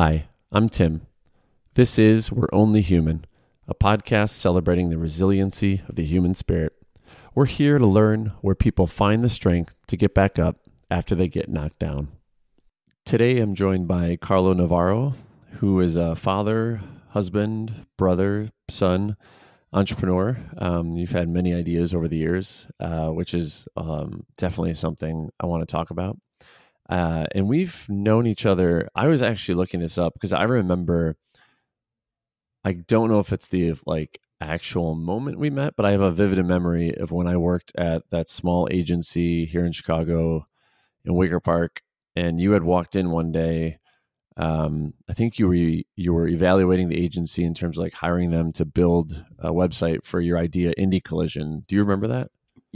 Hi, I'm Tim. This is We're Only Human, a podcast celebrating the resiliency of the human spirit. We're here to learn where people find the strength to get back up after they get knocked down. Today I'm joined by Carlo Navarro, who is a father, husband, brother, son, entrepreneur. Um, you've had many ideas over the years, uh, which is um, definitely something I want to talk about. Uh, and we've known each other. I was actually looking this up because I remember. I don't know if it's the like actual moment we met, but I have a vivid memory of when I worked at that small agency here in Chicago, in Wicker Park, and you had walked in one day. Um, I think you were you were evaluating the agency in terms of like hiring them to build a website for your idea, Indie Collision. Do you remember that?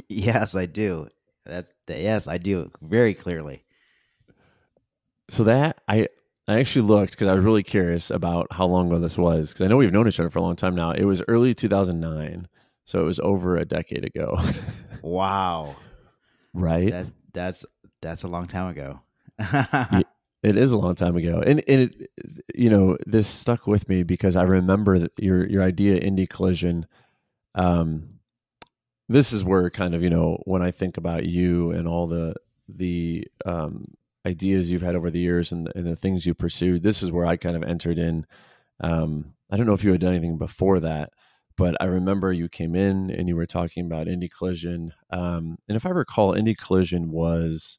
Yes, I do. That's yes, I do very clearly so that I I actually looked because I was really curious about how long ago this was because I know we've known each other for a long time now. It was early 2009, so it was over a decade ago. wow, right? That, that's that's a long time ago. it is a long time ago, and and it, you know this stuck with me because I remember your your idea indie collision. Um, this is where kind of you know when I think about you and all the the um ideas you've had over the years and, and the things you pursued, this is where I kind of entered in. Um, I don't know if you had done anything before that, but I remember you came in and you were talking about Indie Collision. Um, and if I recall, Indie Collision was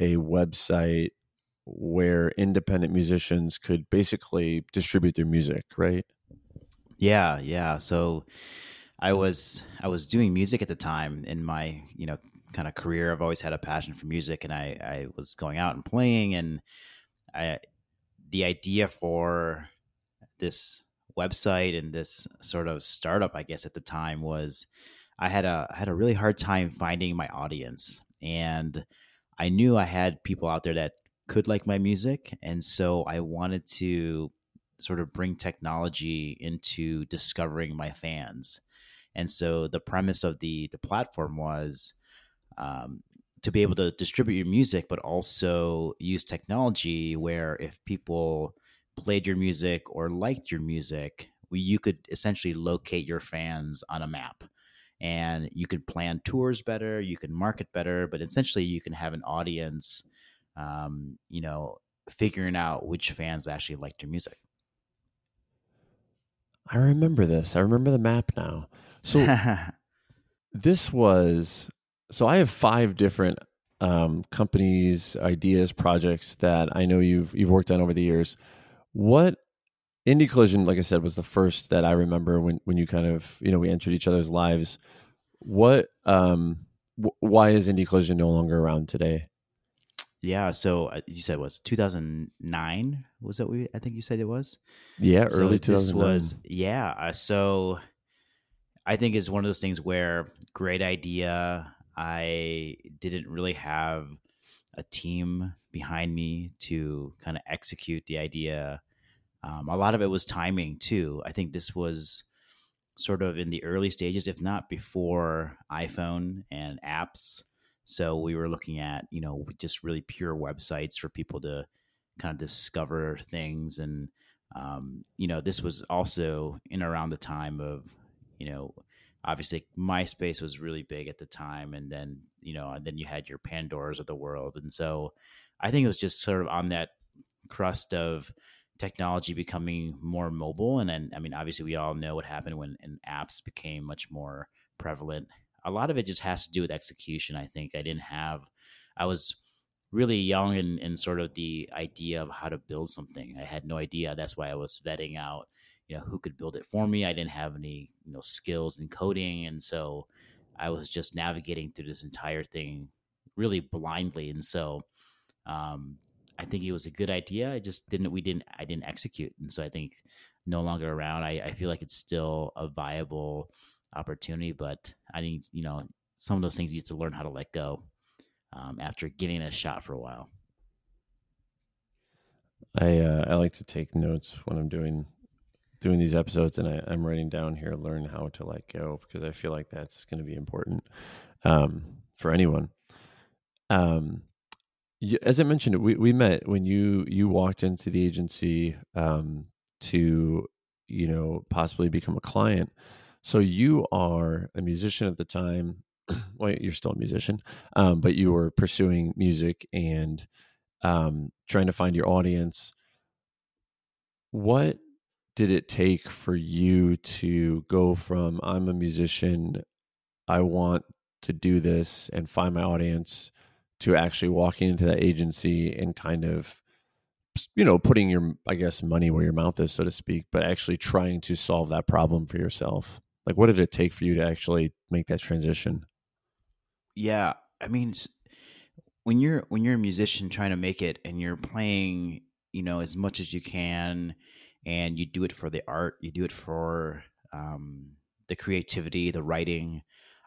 a website where independent musicians could basically distribute their music, right? Yeah, yeah. So I was I was doing music at the time in my you know kind of career. I've always had a passion for music, and I, I was going out and playing. And I, the idea for this website and this sort of startup, I guess, at the time was I had a I had a really hard time finding my audience, and I knew I had people out there that could like my music, and so I wanted to sort of bring technology into discovering my fans. And so the premise of the the platform was um, to be able to distribute your music, but also use technology where if people played your music or liked your music, you could essentially locate your fans on a map and you could plan tours better, you can market better, but essentially you can have an audience, um, you know, figuring out which fans actually liked your music. I remember this. I remember the map now. So this was so I have five different um, companies, ideas, projects that I know you've you've worked on over the years. What Indie Collision, like I said, was the first that I remember when when you kind of you know we entered each other's lives. What um, w- why is Indie Collision no longer around today? Yeah, so uh, you said it was 2009. Was that we? I think you said it was. Yeah, so early 2009. Was yeah. Uh, so I think it's one of those things where great idea, I didn't really have a team behind me to kind of execute the idea. Um, a lot of it was timing too. I think this was sort of in the early stages, if not before iPhone and apps. So we were looking at, you know, just really pure websites for people to kind of discover things. And, um, you know, this was also in around the time of, you know, obviously MySpace was really big at the time, and then you know, and then you had your Pandoras of the world, and so I think it was just sort of on that crust of technology becoming more mobile, and then I mean, obviously, we all know what happened when apps became much more prevalent. A lot of it just has to do with execution. I think I didn't have, I was really young in, in sort of the idea of how to build something. I had no idea. That's why I was vetting out you know who could build it for me. I didn't have any you know skills in coding, and so I was just navigating through this entire thing really blindly. And so um, I think it was a good idea. I just didn't we didn't I didn't execute, and so I think no longer around. I, I feel like it's still a viable opportunity, but I think you know some of those things you have to learn how to let go um, after giving it a shot for a while. I uh, I like to take notes when I'm doing doing these episodes and I, am writing down here learn how to let go because I feel like that's going to be important um, for anyone. Um, as I mentioned, we we met when you you walked into the agency um, to you know possibly become a client. So you are a musician at the time. well, you're still a musician, um, but you were pursuing music and um, trying to find your audience. What did it take for you to go from I'm a musician, I want to do this and find my audience to actually walking into that agency and kind of you know putting your i guess money where your mouth is so to speak but actually trying to solve that problem for yourself? Like what did it take for you to actually make that transition? Yeah i mean when you're when you're a musician trying to make it and you're playing you know as much as you can and you do it for the art you do it for um, the creativity the writing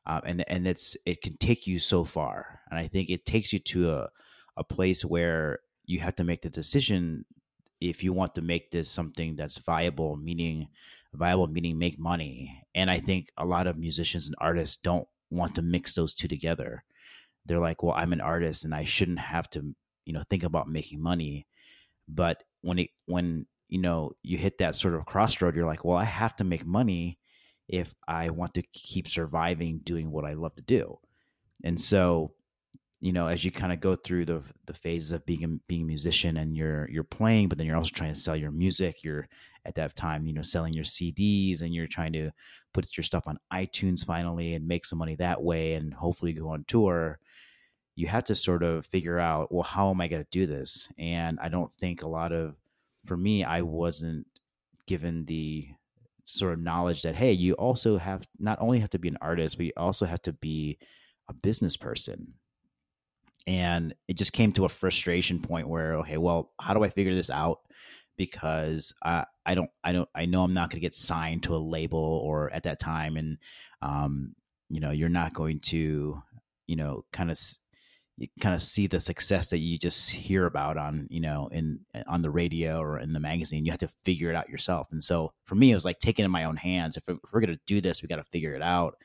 uh, and and it's it can take you so far and i think it takes you to a, a place where you have to make the decision if you want to make this something that's viable meaning viable meaning make money and i think a lot of musicians and artists don't want to mix those two together. They're like well i'm an artist and i shouldn't have to you know think about making money but when it when you know you hit that sort of crossroad you're like well i have to make money if I want to keep surviving doing what I love to do. And so, you know, as you kind of go through the the phases of being a, being a musician and you're you're playing, but then you're also trying to sell your music. You're at that time, you know, selling your CDs and you're trying to put your stuff on iTunes finally and make some money that way and hopefully go on tour. You have to sort of figure out, well, how am I going to do this? And I don't think a lot of, for me, I wasn't given the sort of knowledge that hey you also have not only have to be an artist but you also have to be a business person. And it just came to a frustration point where okay well how do i figure this out? Because i i don't i don't i know i'm not going to get signed to a label or at that time. And um you know you're not going to you know kind of you kind of see the success that you just hear about on you know in on the radio or in the magazine you have to figure it out yourself. And so for me it was like taking it in my own hands. If, if we're going to do this we got to figure it out.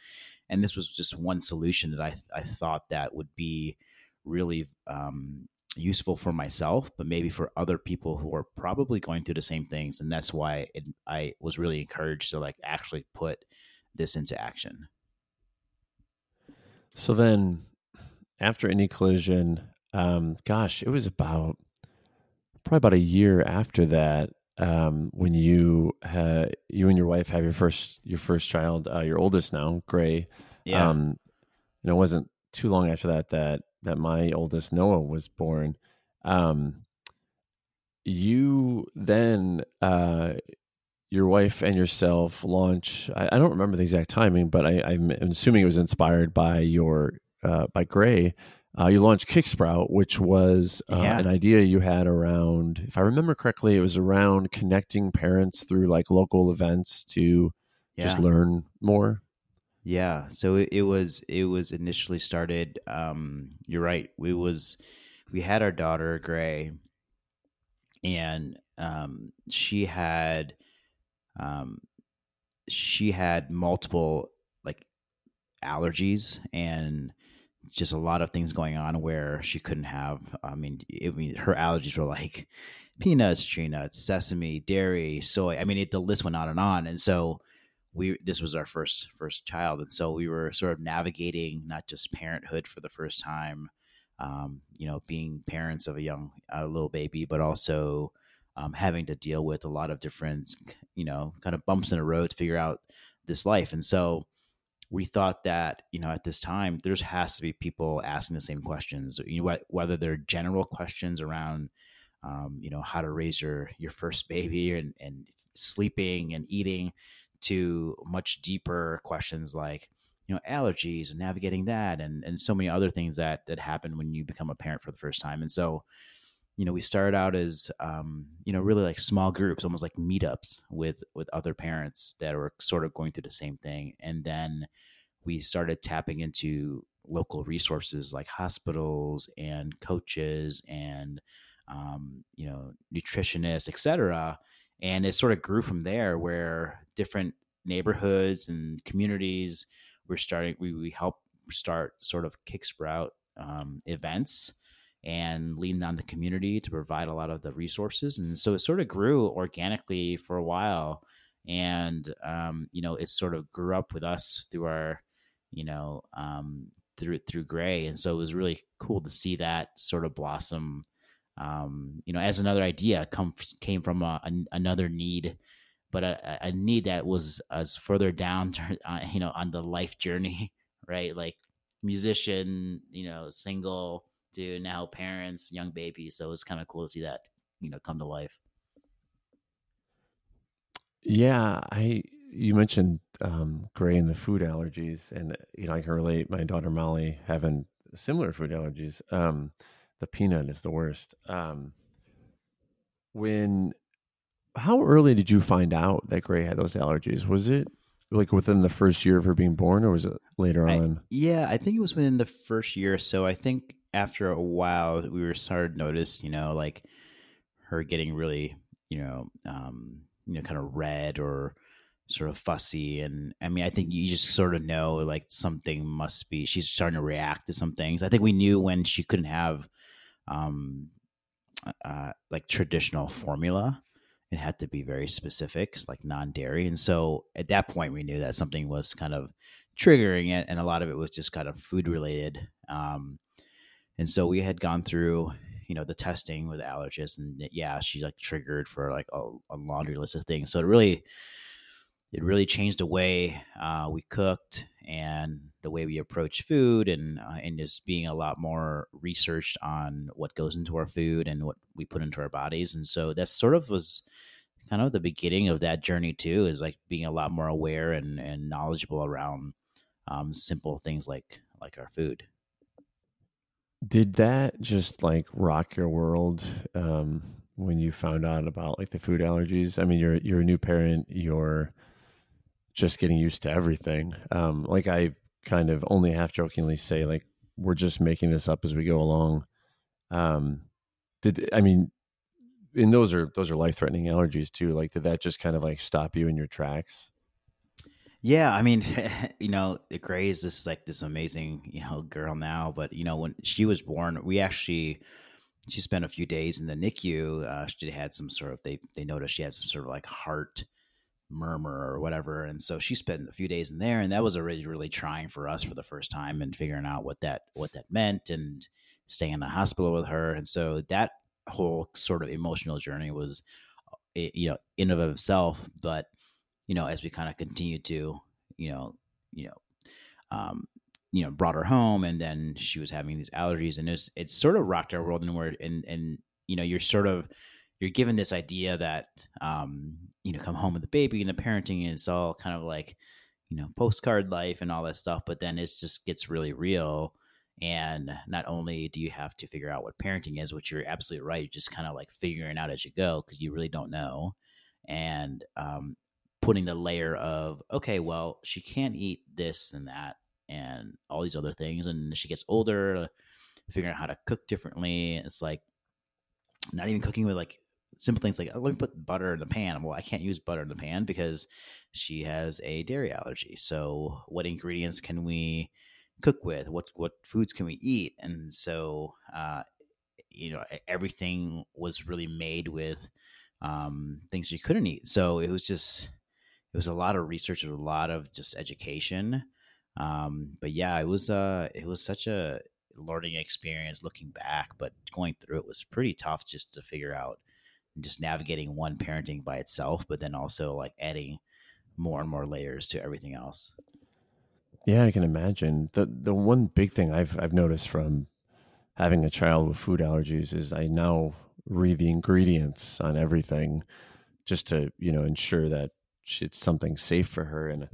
And this was just one solution that i i thought that would be really um, useful for myself but maybe for other people who are probably going through the same things. And that's why it, i was really encouraged to like actually put this into action. So then after Indie Collision, um, gosh, it was about probably about a year after that um, when you had you and your wife have your first your first child, uh, your oldest now, Gray. Yeah. Um, you know, it wasn't too long after that that that my oldest Noah was born. Um, you then uh, your wife and yourself launch. I, I, don't remember the exact timing, but I, I'm assuming it was inspired by your uh, by Gray, uh, you launched Kicksprout, which was uh, yeah. an idea you had around, if I remember correctly, it was around connecting parents through like local events to yeah. just learn more. Yeah, so it, it, was it was initially started. Um, you're right. We was we had our daughter Gray, and um, she had um, she had multiple like allergies and just a lot of things going on where she couldn't have. I mean, I mean, her allergies were like peanuts, tree nuts, sesame, dairy, soy. I mean, it, the list went on and on. And so we this was our first first child, and so we were sort of navigating not just parenthood for the first time, um, you know, being parents of a young a little baby, but also um, having to deal with a lot of different, you know, kind of bumps in the road to figure out this life. And so we thought that you know at this time there has to be people asking the same questions you know whether they're general questions around um, you know how to raise your your first baby and and sleeping and eating to much deeper questions like you know allergies and navigating that and and so many other things that that happen when you become a parent for the first time. And so you know we started out as um, you know really like small groups almost like meetups with with other parents that were sort of going through the same thing and then we started tapping into local resources like hospitals and coaches and um, you know nutritionists etc and it sort of grew from there where different neighborhoods and communities were starting we, we helped start sort of kicksprout um, events and leaned on the community to provide a lot of the resources. And so it sort of grew organically for a while. And, um, you know, it sort of grew up with us through our, you know, um, through, through Gray. And so it was really cool to see that sort of blossom, um, you know, as another idea come, came from a, a, another need, but a, a, need that was as further down, uh, you know, on the life journey, right? Like musician, you know, single, to now parents, young babies. So it's kind of cool to see that, you know, come to life. Yeah, I you mentioned um, Gray and the food allergies, and you know I can relate. My daughter Molly having similar food allergies. Um, the peanut is the worst. Um, when how early did you find out that Gray had those allergies? Was it like within the first year of her being born, or was it later I, on? Yeah, I think it was within the first year. So I think after a while, we were started to notice, you know, like her getting really, you know, um, you know, kind of red or sort of fussy. And I mean, I think you just sort of know like something must be, she's starting to react to some things. I think we knew when she couldn't have, um, uh, like traditional formula. It had to be very specific, like non dairy. And so at that point, we knew that something was kind of triggering it. And a lot of it was just kind of food related. Um, and so we had gone through you know the testing with allergists and yeah she like triggered for like a, a laundry list of things. So it really it really changed the way uh, we cooked and the way we approach food and uh, and just being a lot more researched on what goes into our food and what we put into our bodies. And so that sort of was kind of the beginning of that journey too is like being a lot more aware and, and knowledgeable around um, simple things like like our food did that just like rock your world um, when you found out about like the food allergies? I mean, you're you're a new parent. You're just getting used to everything. Um, like I kind of only half jokingly say, like we're just making this up as we go along. Um, did I mean? And those are those are life threatening allergies too. Like, did that just kind of like stop you in your tracks? Yeah, I mean, you know, Gray is this like this amazing, you know, girl now. But you know, when she was born, we actually she spent a few days in the NICU. Uh, she had some sort of they they noticed she had some sort of like heart murmur or whatever, and so she spent a few days in there, and that was already really trying for us for the first time and figuring out what that what that meant and staying in the hospital with her, and so that whole sort of emotional journey was, eh, you know, in of itself, but you know, as we kind of continue to, you know, you know, um, you know, brought her home, and then she was having these allergies, and it's it's sort of rocked our world in where, and and you know, you're sort of you're given this idea that um, you know, come home with the baby and the parenting, and it's all kind of like, you know, postcard life and all that stuff, but then it just gets really real. And not only do you have to figure out what parenting is, which you're absolutely right, you're just kind of like figuring out as you go because you really don't know. And um, putting the layer of okay well she can't eat this and that and all these other things and she gets older figuring out how to cook differently it's like not even cooking with like simple things like oh, let me put butter in the pan. Well i can't use butter in the pan because she has a dairy allergy so what ingredients can we cook with? What what foods can we eat? And so uh, you know everything was really made with um, things she couldn't eat so it was just it was a lot of research, a lot of just education. Um, but yeah, it was uh it was such a learning experience looking back, but going through it was pretty tough just to figure out just navigating one parenting by itself, but then also like adding more and more layers to everything else. Yeah, I can imagine. The the one big thing I've I've noticed from having a child with food allergies is I now read the ingredients on everything just to, you know, ensure that it's something safe for her. And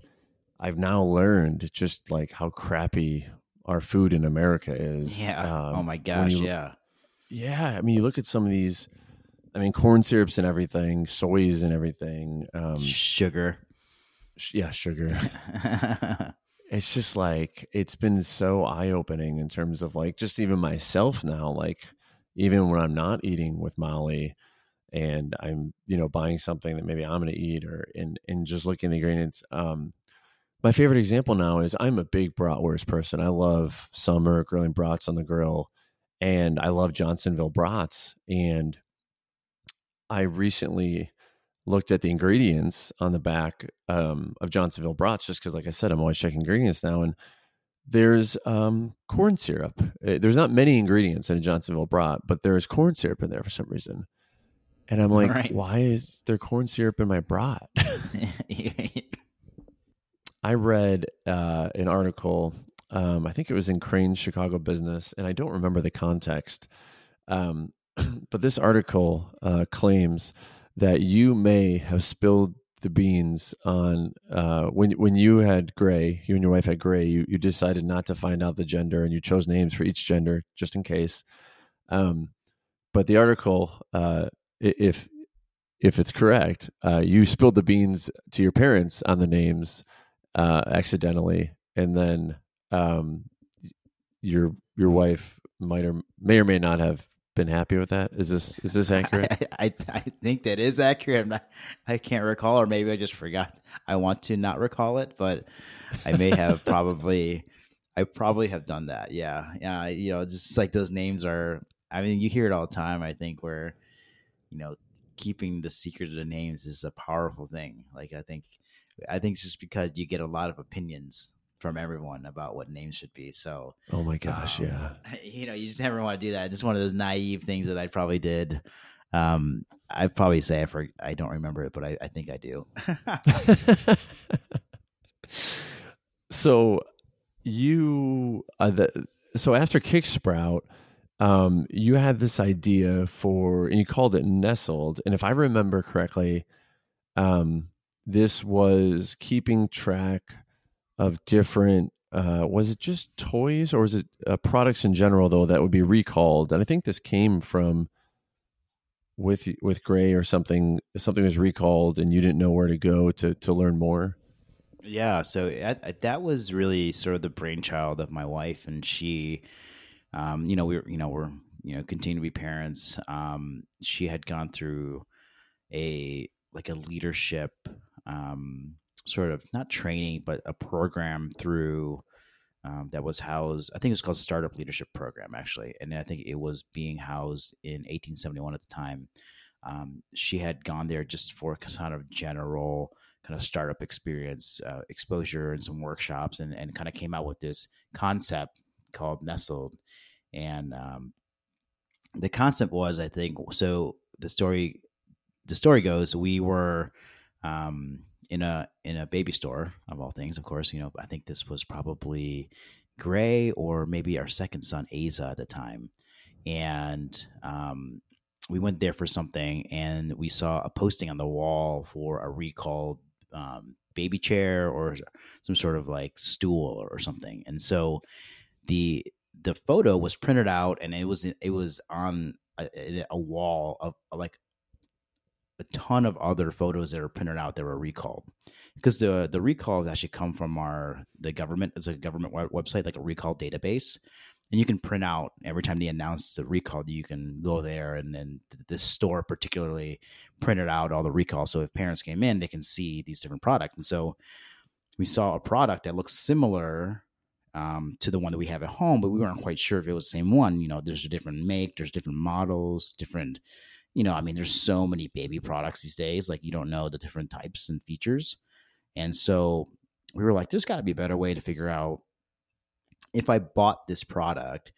I've now learned just like how crappy our food in America is. Yeah. Um, oh my gosh. You, yeah. Yeah. I mean, you look at some of these. I mean, corn syrups and everything, soys and everything, um, sugar. Sh- yeah, sugar. it's just like it's been so eye opening in terms of like just even myself now. Like even when I'm not eating with Molly, and I'm, you know, buying something that maybe I'm going to eat or and and just looking at the ingredients. Um, my favorite example now is I'm a big bratwurst person. I love summer grilling brats on the grill, and I love Johnsonville brats. And I recently looked at the ingredients on the back um, of Johnsonville brats, just because, like I said, I'm always checking ingredients now, and there's um, corn syrup. Eh, there's not many ingredients in a Johnsonville brat, but there is corn syrup in there for some reason. And I'm like, right. why is there corn syrup in my brat? I read uh, an article. Um, I think it was in Crain's Chicago Business, and I don't remember the context. Um, but this article uh, claims that you may have spilled the beans on uh, when when you had Gray, you and your wife had Gray. You you decided not to find out the gender, and you chose names for each gender just in case. Um, but the article, uh, if if it's correct, uh, you spilled the beans to your parents on the names uh, accidentally, and then um, your your wife might or may or may not have been happy with that. Is this is this accurate? I, I, I think that is accurate. I'm not, I can't recall, or maybe I just forgot. I want to not recall it, but I may have probably. I probably have done that. Yeah, yeah. You know, it's just like those names are. I mean, you hear it all the time. I think where, you know, keeping the secret of the names is a powerful thing. Like I think I think it's just because you get a lot of opinions from everyone about what names should be. So, oh my gosh, um, yeah. You know, you just never want to do that. It's one of those naive things that I probably did. Um, I probably say I for I don't remember it, but I, I think I do. so you uh, the so after Kicksprout, um, you had this idea for and you called it Nestled, and if I remember correctly, um, this was keeping track of different uh, was it just toys or was it uh, products in general though that would be recalled? And i think this came from with with gray or something something was recalled and you didn't know where to go to to learn more? Yeah so that was really sort of the brainchild of my wife and she um, you know we were you know we're you know continue to be parents um, she had gone through a like a leadership um, sort of not training, but a program through um, that was housed. I think it was called Startup Leadership Program, actually, and I think it was being housed in 1871 at the time. Um, she had gone there just for kind of general kind of startup experience, uh, exposure, and some workshops, and and kind of came out with this concept called Nestled, and um, the concept was, I think, so the story the story goes, we were um, in a in a baby store of all things. Of course, you know I think this was probably Gray or maybe our second son Asa at the time, and um, we went there for something, and we saw a posting on the wall for a recalled um, baby chair or some sort of like stool or something, and so the the photo was printed out and it was it was on a, a wall of like a ton of other photos that are printed out that were recalled. Because the the recalls actually come from our the government it's a government website like a recall database and you can print out every time they announce the recall you can go there and then this store particularly printed out all the recalls. So if parents came in they can see these different products. And so we saw a product that looks similar um, to the one that we have at home but we weren't quite sure if it was the same one you know there's a different make there's different models different you know, I mean, there's so many baby products these days. Like you don't know the different types and features. And so we were like, there's got to be a better way to figure out if I bought this product,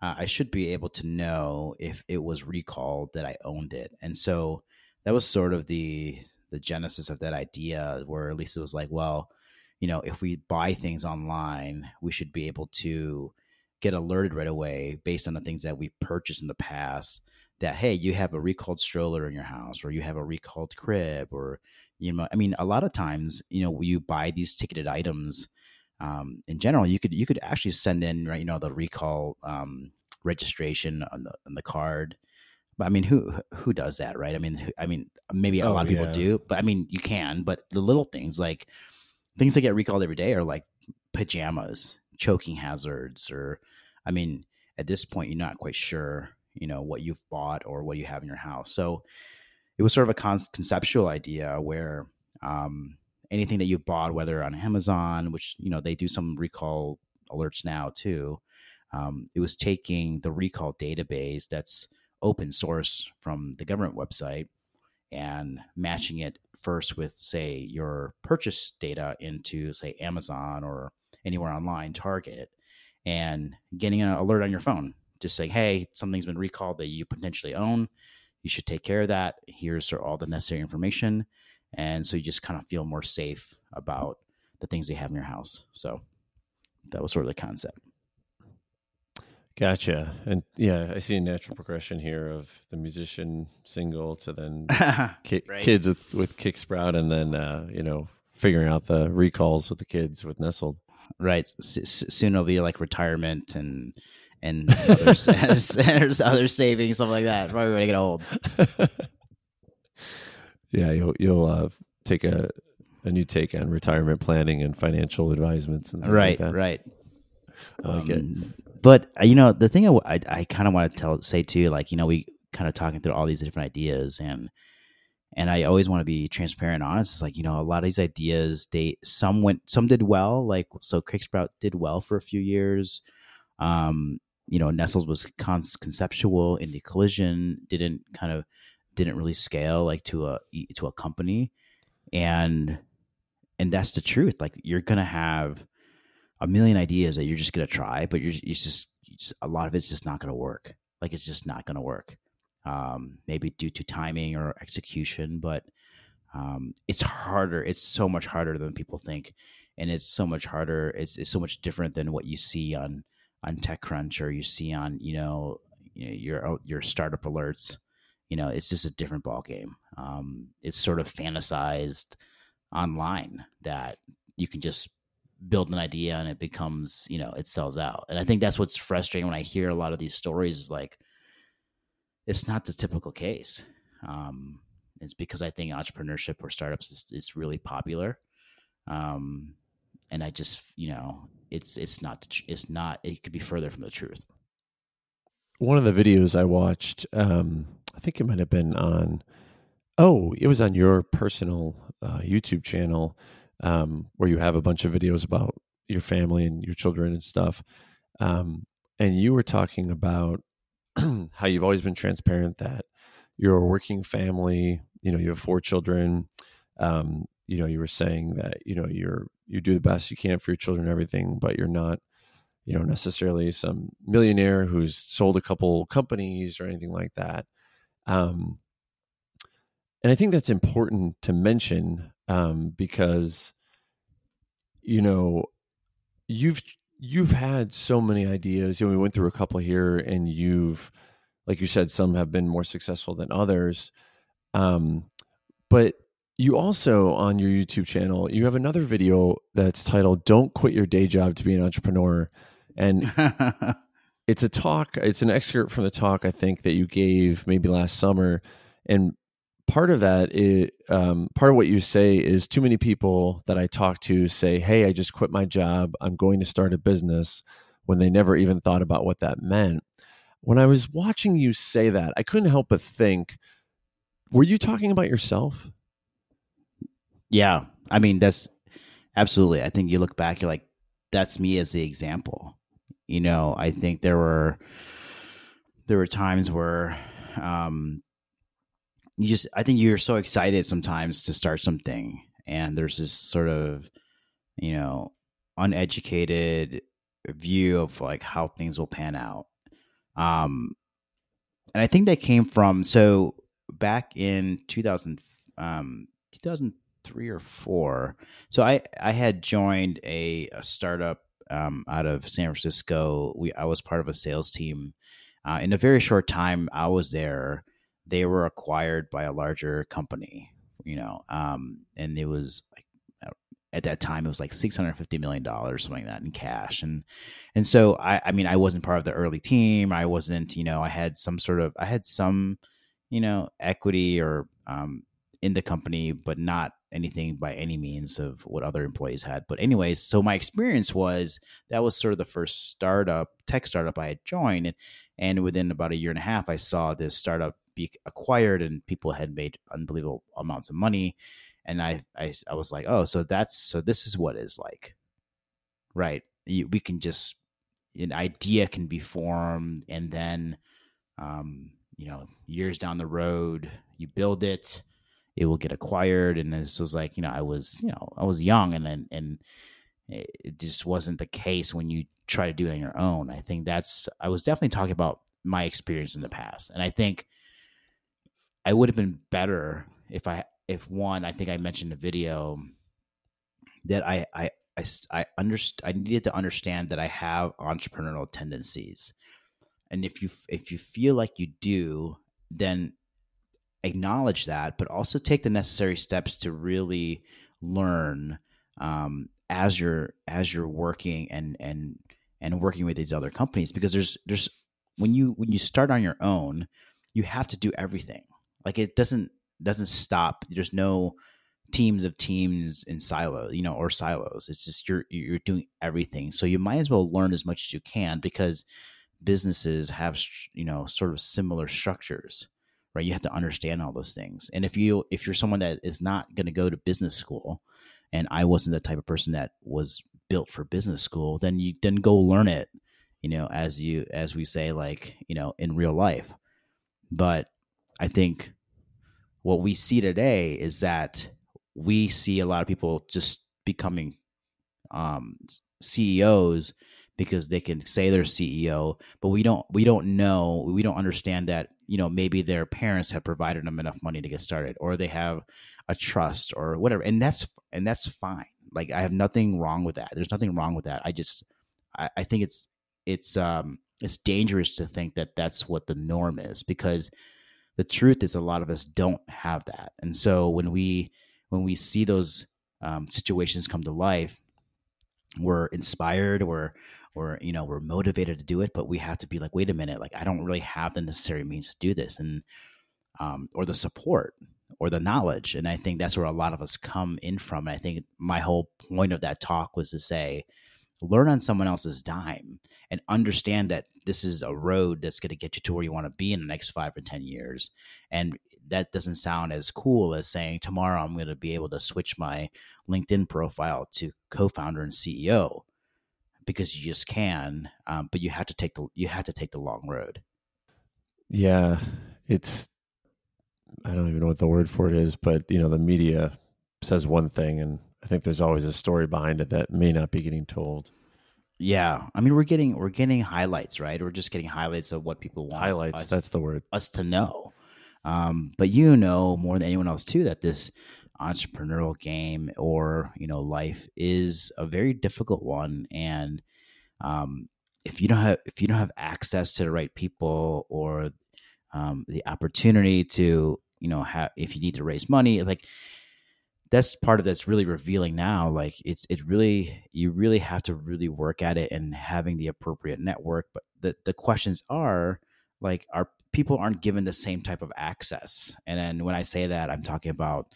uh, I should be able to know if it was recalled that I owned it. And so that was sort of the the genesis of that idea, where at least it was like, well, you know, if we buy things online, we should be able to get alerted right away based on the things that we purchased in the past that hey you have a recalled stroller in your house or you have a recalled crib or you know i mean a lot of times you know you buy these ticketed items um, in general you could you could actually send in right you know the recall um, registration on the on the card but i mean who who does that right i mean i mean maybe a oh, lot of people yeah. do but i mean you can but the little things like things that get recalled every day are like pajamas choking hazards or i mean at this point you're not quite sure you know what you've bought or what you have in your house. So it was sort of a con- conceptual idea where um, anything that you bought whether on amazon which you know they do some recall alerts now too um, it was taking the recall database that's open source from the government website and matching it first with say your purchase data into say Amazon or anywhere online, Target, and getting an alert on your phone, just saying, "Hey, something's been recalled that you potentially own. You should take care of that. Here's all the necessary information." And so you just kind of feel more safe about the things you have in your house. So that was sort of the concept. Gotcha. And yeah, I see a natural progression here of the musician single to then ki- right. kids with, with Kicksprout and then, uh, you know, figuring out the recalls with the kids with Nestled. Right. S- soon it'll be like retirement and, and other, other savings, stuff like that. Probably when I get old. yeah. You'll, you'll, uh, take a, a new take on retirement planning and financial advisements and right, like right. I like um, it but uh, you know the thing I, I, kind of want to tell say too like you know we kind of talking through all these different ideas and and I always want to be transparent and honest. It's like you know a lot of these ideas they some went some did well like so Kicksprout did well for a few years. Um, you know Nestled was con- conceptual Indie Collision didn't kind of didn't really scale like to a to a company and and that's the truth like you're gonna have a million ideas that you're just gonna try, but you're, you're just, just a lot of it's just not gonna work. Like it's just not gonna work. Um, maybe due to timing or execution, but um, it's harder. It's so much harder than people think, and it's so much harder. It's, it's so much different than what you see on on TechCrunch or you see on you know, you know your your startup alerts. You know, it's just a different ball game. Um, it's sort of fantasized online that you can just build an idea and it becomes you know it sells out. And i think that's what's frustrating when i hear a lot of these stories is like it's not the typical case. Um, it's because i think entrepreneurship or startups is, is really popular. Um, and i just you know it's it's not it's not it could be further from the truth. One of the videos i watched um, i think it might have been on oh it was on your personal uh, youtube channel um, where you have a bunch of videos about your family and your children and stuff. Um, and you were talking about how you've always been transparent that you're a working family. You know, you have four children. Um, you know, you were saying that you know you're you do the best you can for your children and everything, but you're not you know necessarily some millionaire who's sold a couple companies or anything like that. Um, and I think that's important to mention um, because you know you've you've had so many ideas. You know, we went through a couple here, and you've, like you said, some have been more successful than others. Um, but you also on your YouTube channel, you have another video that's titled "Don't Quit Your Day Job to Be an Entrepreneur," and it's a talk. It's an excerpt from the talk I think that you gave maybe last summer, and part of that is um, part of what you say is too many people that I talk to say, "Hey, I just quit my job. I'm going to start a business," when they never even thought about what that meant. When I was watching you say that, I couldn't help but think, were you talking about yourself? Yeah, I mean that's absolutely. I think you look back, you're like, that's me as the example. You know, I think there were there were times where um, you just I think you're so excited sometimes to start something and there's this sort of you know uneducated view of like how things will pan out. Um and I think that came from so back in 2000 um 2003 or 4 so I I had joined a, a startup um, out of San Francisco. We I was part of a sales team. Uh, in a very short time I was there they were acquired by a larger company, you know, um, and it was like at that time it was like six hundred fifty million dollars, something like that, in cash, and and so I, I mean, I wasn't part of the early team. I wasn't, you know, I had some sort of, I had some, you know, equity or um, in the company, but not anything by any means of what other employees had. But anyways, so my experience was that was sort of the first startup, tech startup I had joined, and, and within about a year and a half, I saw this startup be acquired and people had made unbelievable amounts of money and I, I i was like oh so that's so this is what is like. Right you, we can just an idea can be formed and then um, you know years down the road you build it it will get acquired and this was like you know i was you know i was young and and, and it just wasn't the case when you try to do it on your own. I think that's i was definitely talking about my experience in the past and i think i would have been better if i if one i think i mentioned in the video that i i i, I underst- i needed to understand that i have entrepreneurial tendencies. And if you if you feel like you do then acknowledge that but also take the necessary steps to really learn um, as you're as you're working and and and working with these other companies because there's there's when you when you start on your own you have to do everything like it doesn't doesn't stop. There's no teams of teams in silos you know or silos. It's just you're you're doing everything. So you might as well learn as much as you can because businesses have you know sort of similar structures right? You have to understand all those things. And if you if you're someone that is not going to go to business school and i wasn't the type of person that was built for business school then you then go learn it you know as you as we say like you know in real life. But i think what we see today is that we see a lot of people just becoming um, CEOs because they can say they're CEO, but we don't we don't know we don't understand that you know maybe their parents have provided them enough money to get started, or they have a trust or whatever, and that's and that's fine. Like I have nothing wrong with that. There's nothing wrong with that. I just I, I think it's it's um it's dangerous to think that that's what the norm is because the truth is a lot of us don't have that, and so when we when we see those um, situations come to life, we're inspired, we're or you know we're motivated to do it but we have to be like wait a minute like i don't really have the necessary means to do this. And um, or the support or the knowledge. And i think that's where a lot of us come in from. And i think my whole point of that talk was to say learn on someone else's dime and understand that this is a road that's going to get you to where you want to be in the next five or ten years and that doesn't sound as cool as saying tomorrow i'm going to be able to switch my linkedin profile to co-founder and ceo because you just can, um, but you have to take the you have to take the long road. Yeah, it's I don't even know what the word for it is, but you know the media says one thing, and I think there's always a story behind it that may not be getting told. Yeah, I mean we're getting we're getting highlights, right? We're just getting highlights of what people want. Highlights. Us, that's the word. Us to know. Um, but you know more than anyone else too that this entrepreneurial game or you know life is a very difficult one and um, if you don't have if you don't have access to the right people or um, the opportunity to you know have if you need to raise money like that's part of that's really revealing now like it's it really you really have to really work at it and having the appropriate network but the the questions are like are people aren't given the same type of access. And then when i say that i'm talking about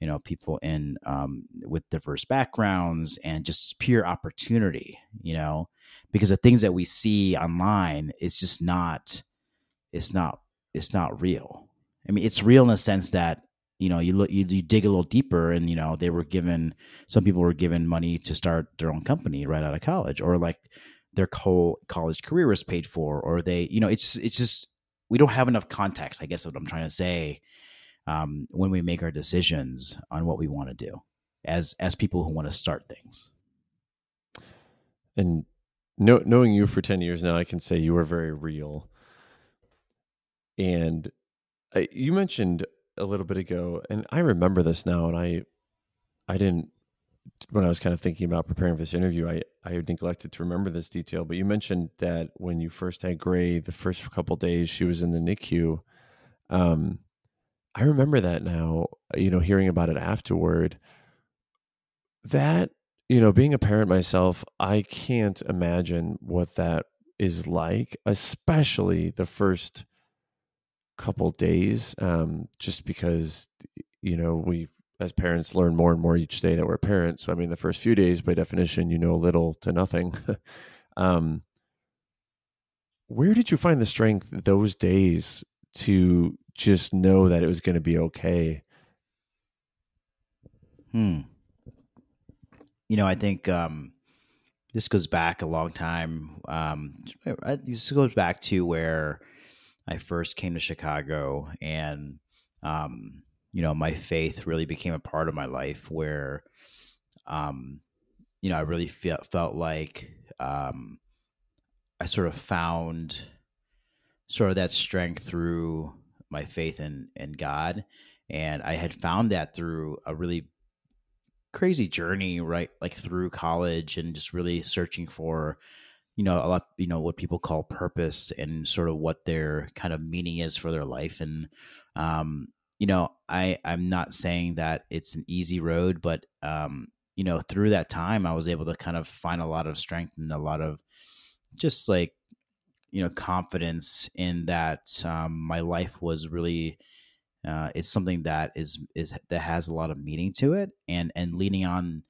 you know people in um, with diverse backgrounds and just pure opportunity you know because the things that we see online it's just not it's not it's not real. I mean it's real in the sense that you know you look you, you dig a little deeper and you know they were given some people were given money to start their own company right out of college or like their whole college career was paid for or they you know it's it's just we don't have enough context i guess what i'm trying to say um, when we make our decisions on what we want to do as as people who want to start things. And know, knowing you for ten years now, I can say you are very real. And I, you mentioned a little bit ago, and I remember this now, and I I didn't when I was kind of thinking about preparing for this interview, I, I neglected to remember this detail, but you mentioned that when you first had Gray, the first couple days she was in the NICU, um, I remember that now, you know, hearing about it afterward. That, you know, being a parent myself, I can't imagine what that is like, especially the first couple days, um, just because, you know, we as parents learn more and more each day that we're parents. So, I mean, the first few days, by definition, you know little to nothing. um, where did you find the strength those days to just know that it was going to be okay. Hmm. You know, I think um, this goes back a long time. Um, this goes back to where I first came to Chicago, and um, you know, my faith really became a part of my life. Where, um, you know, I really felt felt like um, I sort of found sort of that strength through my faith in in God, and I had found that through a really crazy journey, right? Like through college and just really searching for, you know, a lot, you know, what people call purpose and sort of what their kind of meaning is for their life. And, um, you know, I, I'm not saying that it's an easy road, but, um, you know, through that time, I was able to kind of find a lot of strength and a lot of just like, you know, confidence in that um, my life was really uh, it's something that is is that has a lot of meaning to it, and and leaning on,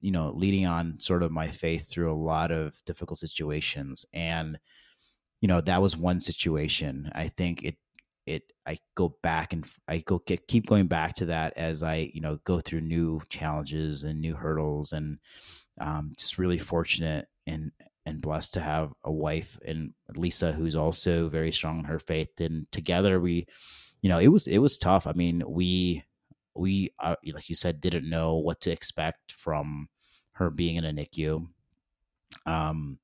you know, leading on sort of my faith through a lot of difficult situations, and you know that was one situation. I think it it I go back and I go get, keep going back to that as I you know go through new challenges and new hurdles, and um, just really fortunate and and blessed to have a wife and Lisa who's also very strong in her faith, and together we you know, it was it was tough. I mean, we we uh, like you said didn't know what to expect from her being in a NICU. Um,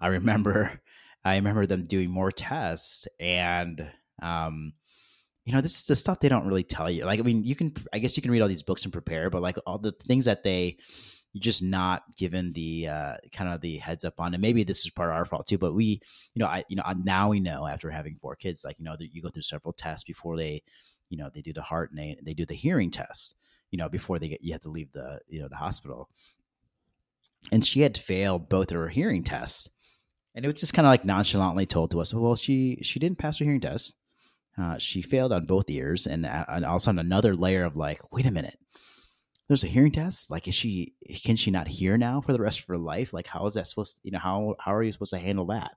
I remember I remember them doing more tests and um you know, this is the stuff they don't really tell you. Like, I mean, you can, I guess you can read all these books and prepare, but like all the things that they, you're just not given the uh, kind of the heads up on. And maybe this is part of our fault too. But we, you know, I, you know, now we know after having four kids, like you know, you go through several tests before they, you know, they do the heart and they they do the hearing test. You know, before they get you have to leave the you know the hospital. And she had failed both of her hearing tests, and it was just kind of like nonchalantly told to us, well, she she didn't pass her hearing test. Uh, she failed on both ears, and, uh, and all of a sudden another layer of like, wait a minute, there's a hearing test like is she can she not hear now for the rest of her life like how is that supposed to, you know how how are you supposed to handle that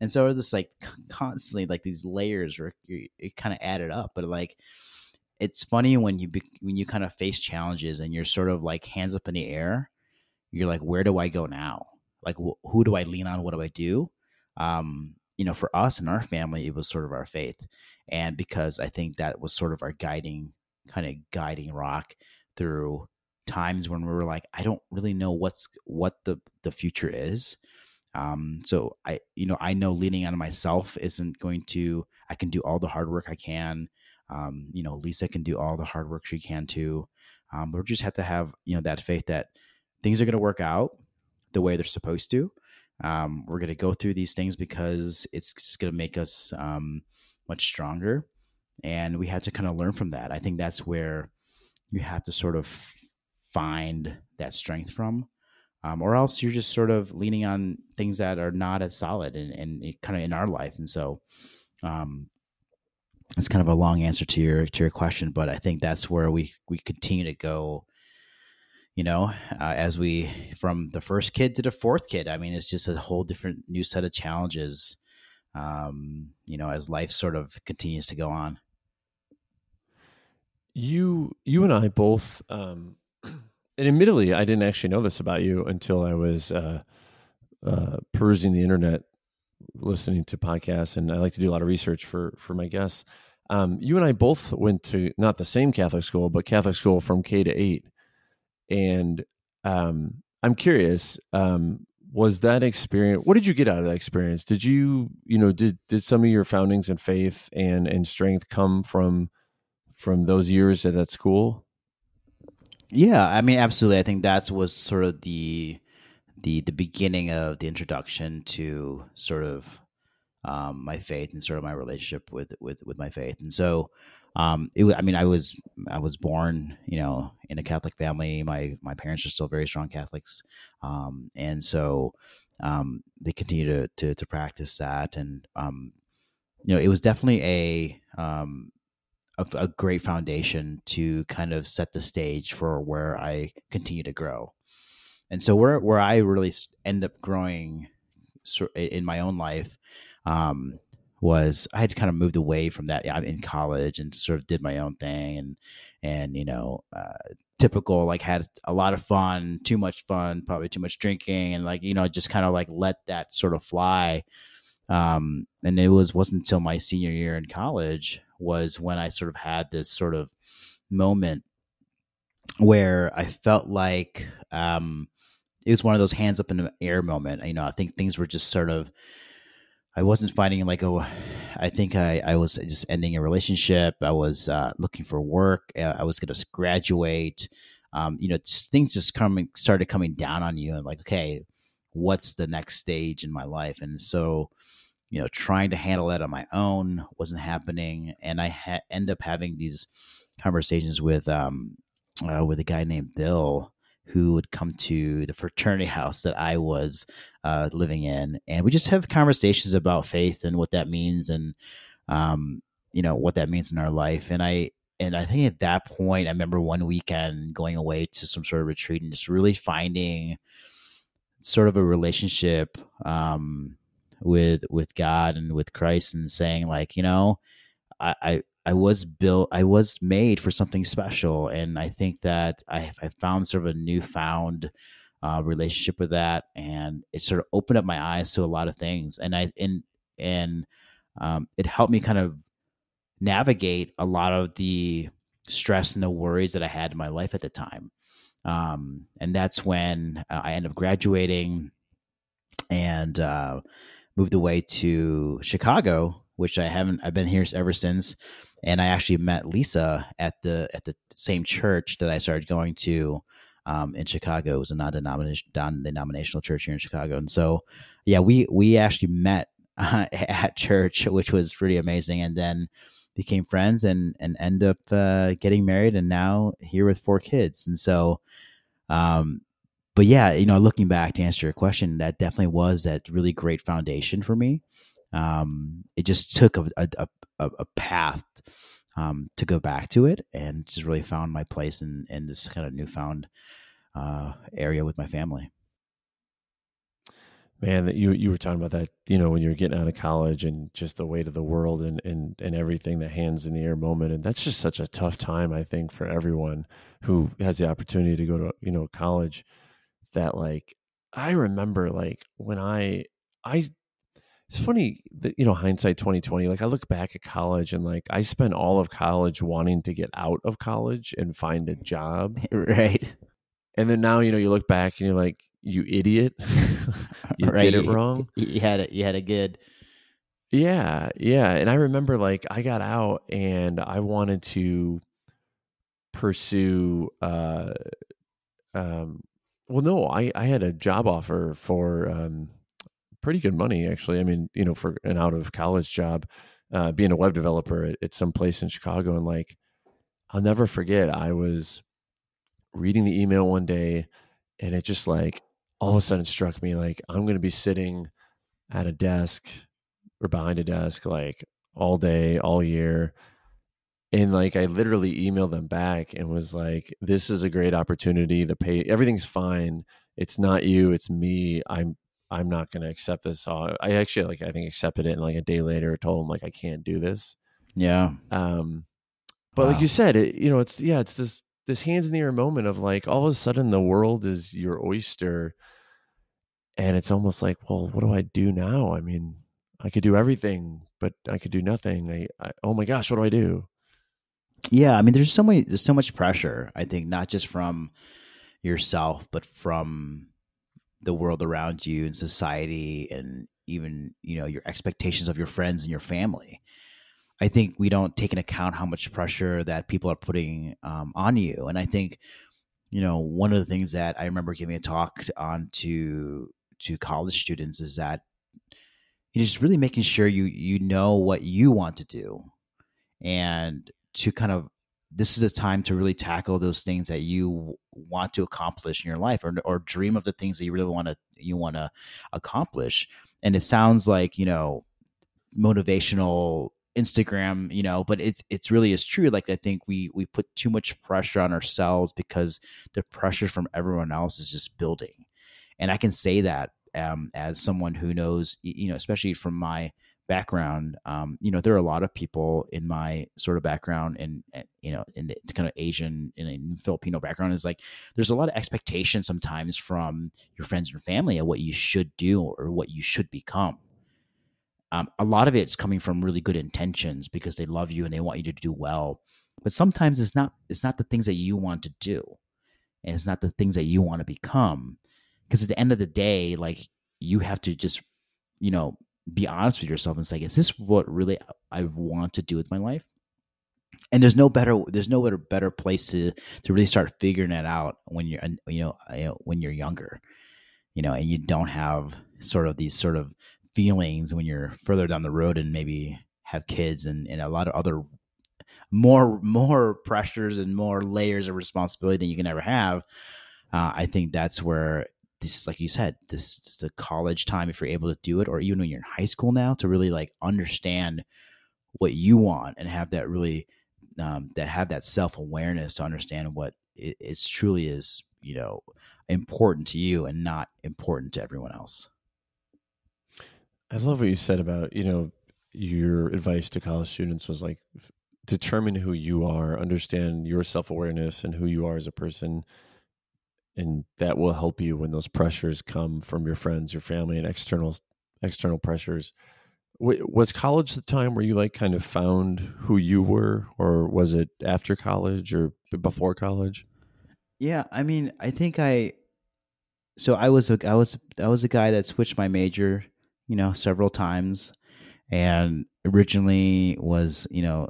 and so it's just like constantly like these layers were it kind of added up but like it's funny when you when you kind of face challenges and you're sort of like hands up in the air you're like where do i go now? Like wh- who do i lean on? What do i do? Um you know for us and our family it was sort of our faith. And because i think that was sort of our guiding kind of guiding rock through times when we were like, I don't really know what's what the the future is. Um, so I, you know, I know leaning on myself isn't going to. I can do all the hard work I can. Um, you know, Lisa can do all the hard work she can too. Um, but we just have to have you know that faith that things are going to work out the way they're supposed to. Um, we're going to go through these things because it's going to make us um, much stronger, and we have to kind of learn from that. I think that's where you have to sort of find that strength from. Um, or else you're just sort of leaning on things that are not as solid and, and kind of in our life. And so, um, it's kind of a long answer to your to your question, but I think that's where we we continue to go. You know, uh, as we from the first kid to the fourth kid, I mean, it's just a whole different new set of challenges. Um, you know, as life sort of continues to go on you you and I both um, and admittedly I didn't actually know this about you until I was uh, uh, perusing the internet listening to podcasts and I like to do a lot of research for for my guests. Um, you and I both went to not the same Catholic school, but Catholic school from K to eight. And um, I'm curious, um, was that experience? What did you get out of that experience? Did you, you know, did did some of your foundings and faith and and strength come from from those years at that school? Yeah, I mean, absolutely. I think that was sort of the the the beginning of the introduction to sort of um, my faith and sort of my relationship with with with my faith. And so, um, it, I mean, I was I was born, you know, in a Catholic family. My my parents are still very strong Catholics, um, and so um, they continue to, to, to practice that. And um, you know, it was definitely a um, a, a great foundation to kind of set the stage for where I continue to grow. And so where where I really end up growing in my own life, um, was I had kind of moved away from that in college and sort of did my own thing and and you know uh, typical like had a lot of fun, too much fun, probably too much drinking, and like you know just kind of like let that sort of fly. Um, and it was wasn't until my senior year in college was when I sort of had this sort of moment where I felt like um, it was one of those hands up in the air moment. You know, I think things were just sort of I wasn't finding like a. I think I, I was just ending a relationship. I was uh, looking for work. Uh, I was going to graduate. Um, you know, things just coming started coming down on you, and like, okay, what's the next stage in my life? And so, you know, trying to handle that on my own wasn't happening, and I ha- end up having these conversations with um, uh, with a guy named Bill who would come to the fraternity house that I was uh, living in, and we just have conversations about faith and what that means, and um, you know what that means in our life. And I and I think at that point, I remember one weekend going away to some sort of retreat and just really finding sort of a relationship um, with with God and with Christ, and saying like, you know, I, I I was built, I was made for something special, and I think that I, I found sort of a newfound uh, relationship with that, and it sort of opened up my eyes to a lot of things, and I and and um, it helped me kind of navigate a lot of the stress and the worries that I had in my life at the time, um, and that's when uh, I ended up graduating. And uh, moved away to Chicago, which I haven't. I've been here ever since and I actually met Lisa at the at the same church that I started going to um, in Chicago. It was a non-denominational church here in Chicago, and so yeah, we we actually met uh, at church, which was pretty amazing, and then became friends and and end up uh, getting married, and now here with four kids, and so. Um, but yeah, you know, looking back to answer your question, that definitely was that really great foundation for me. Um, it just took a, a, a, a path um, to go back to it and just really found my place in, in this kind of newfound uh, area with my family. Man, that you you were talking about that, you know, when you were getting out of college and just the weight of the world and and and everything, the hands in the air moment, and that's just such a tough time, I think, for everyone who has the opportunity to go to you know college. That like, I remember like when I I it's funny that you know hindsight 2020 like i look back at college and like i spent all of college wanting to get out of college and find a job. Right. And then now you know you look back and you're like you idiot. You right. did it wrong. You had it you had a good. Yeah yeah and i remember like i got out and i wanted to pursue uh um well no i i had a job offer for um pretty good money actually. I mean, you know, for an out of college job, uh, being a web developer at, at some place in Chicago, and like, I'll never forget. I was reading the email one day, and it just like all of a sudden struck me like I'm going to be sitting at a desk or behind a desk like all day, all year. And like I literally emailed them back and was like, "This is a great opportunity. The pay, everything's fine. It's not you, it's me. I'm I'm not going to accept this. I actually like I think accepted it, and like a day later, told them like I can't do this. Yeah. Um, but wow. like you said, it you know it's yeah it's this this hands in the air moment of like all of a sudden the world is your oyster, and it's almost like well what do I do now? I mean I could do everything, but I could do nothing. I, I oh my gosh, what do I do? Yeah, I mean there's so many there's so much pressure. I think not just from yourself, but from the world around you and society and even you know your expectations of your friends and your family i think we don't take into account how much pressure that people are putting um, on you and i think you know one of the things that i remember giving a talk on to to college students is that you just really making sure you you know what you want to do and to kind of this is a time to really tackle those things that you want to accomplish in your life or, or dream of the things that you really want to you want to accomplish. And it sounds like you know motivational instagram you know but it's it's really is true. Like i think we we put too much pressure on ourselves because the pressure from everyone else is just building. And i can say that um, as someone who knows you know especially from my background, um, you know, there are a lot of people in my sort of background and, you know, in the kind of Asian and Filipino background is like, there's a lot of expectation sometimes from your friends and family of what you should do or what you should become. Um, a lot of it's coming from really good intentions because they love you and they want you to do well. But sometimes it's not, it's not the things that you want to do. And it's not the things that you want to become. Because at the end of the day, like you have to just, you know, be honest with yourself and say, is this what really I want to do with my life? And there's no better there's no better better place to to really start figuring it out when you're you know when you're younger, you know, and you don't have sort of these sort of feelings when you're further down the road and maybe have kids and, and a lot of other more more pressures and more layers of responsibility than you can ever have. Uh, I think that's where this like you said this, is the college time if you're able to do it or even when you're in high school now to really like understand what you want and have that really um, that have that self-awareness to understand what it, it's truly is you know important to you and not important to everyone else. I love what you said about you know your advice to college students was like determine who you are understand your self-awareness and who you are as a person and that will help you when those pressures come from your friends, your family, and external external pressures. Was college the time where you like kind of found who you were, or was it after college or before college? Yeah, I mean, I think I. So I was a I was I was a guy that switched my major, you know, several times, and originally was you know,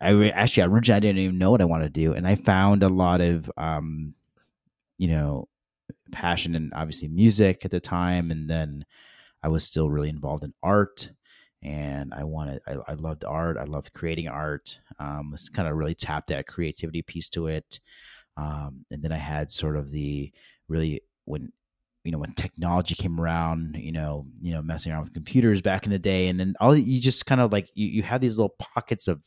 I actually originally I didn't even know what I wanted to do, and I found a lot of um, you know, passion and obviously music at the time. And then I was still really involved in art and I wanted, I, I loved art. I loved creating art. Um, was kind of really tapped that creativity piece to it. Um, and then I had sort of the really, when, you know, when technology came around, you know, you know, messing around with computers back in the day, and then all you just kind of like you, you have these little pockets of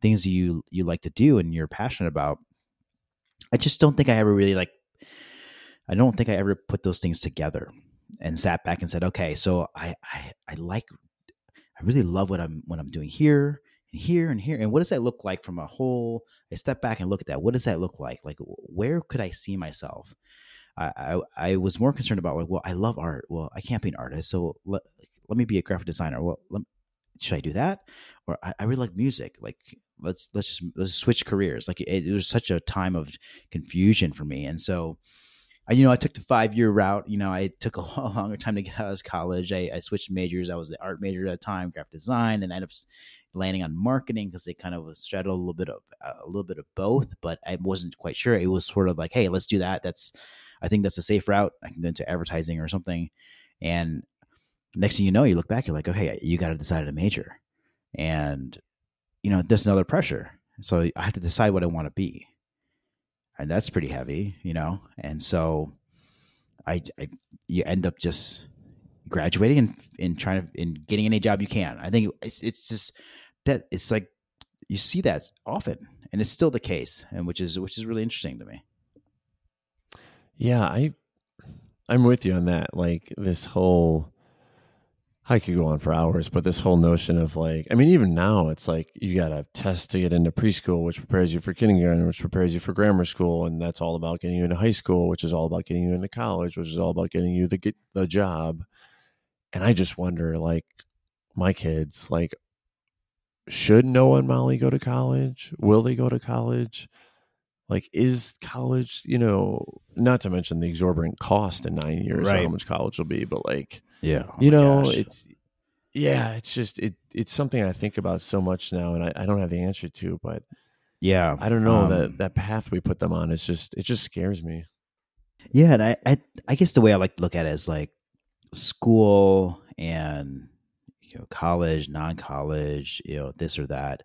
things you you like to do and you're passionate about. I just don't think I ever really like I don't think I ever put those things together and sat back and said, okay, so I, I, I like, I really love what I'm, what I'm doing here and here and here. And what does that look like from a whole, I step back and look at that. What does that look like? Like, where could I see myself? I, I, I was more concerned about like, well, I love art. Well, I can't be an artist. So let, let me be a graphic designer. Well, let, should I do that? Or I, I really like music. Like, let's, let's just, let's switch careers. Like it, it was such a time of confusion for me. And so, I, you know, I took the five year route. You know, I took a longer time to get out of college. I, I switched majors. I was the art major at the time, graphic design, and I ended up landing on marketing because they kind of was straddled a little bit of uh, a little bit of both. But I wasn't quite sure. It was sort of like, hey, let's do that. That's I think that's a safe route. I can go into advertising or something. And next thing you know, you look back, you're like, okay, you got to decide a major, and you know, there's another pressure. So I have to decide what I want to be and that's pretty heavy, you know. And so, I, I you end up just graduating and in trying to in getting any job you can. I think it's it's just that it's like you see that often, and it's still the case, and which is which is really interesting to me. Yeah, I I'm with you on that. Like this whole I could go on for hours, but this whole notion of like, I mean, even now it's like you got to test to get into preschool, which prepares you for kindergarten, which prepares you for grammar school, and that's all about getting you into high school, which is all about getting you into college, which is all about getting you the get the job. And I just wonder, like, my kids, like, should Noah and Molly go to college? Will they go to college? Like, is college, you know, not to mention the exorbitant cost in nine years, right. how much college will be, but like yeah. Oh you know, gosh. it's yeah, it's just it it's something I think about so much now and I, I don't have the answer to, but yeah. I don't know um, that that path we put them on is just it just scares me. Yeah, and I, I I guess the way I like to look at it is like school and you know college, non-college, you know, this or that.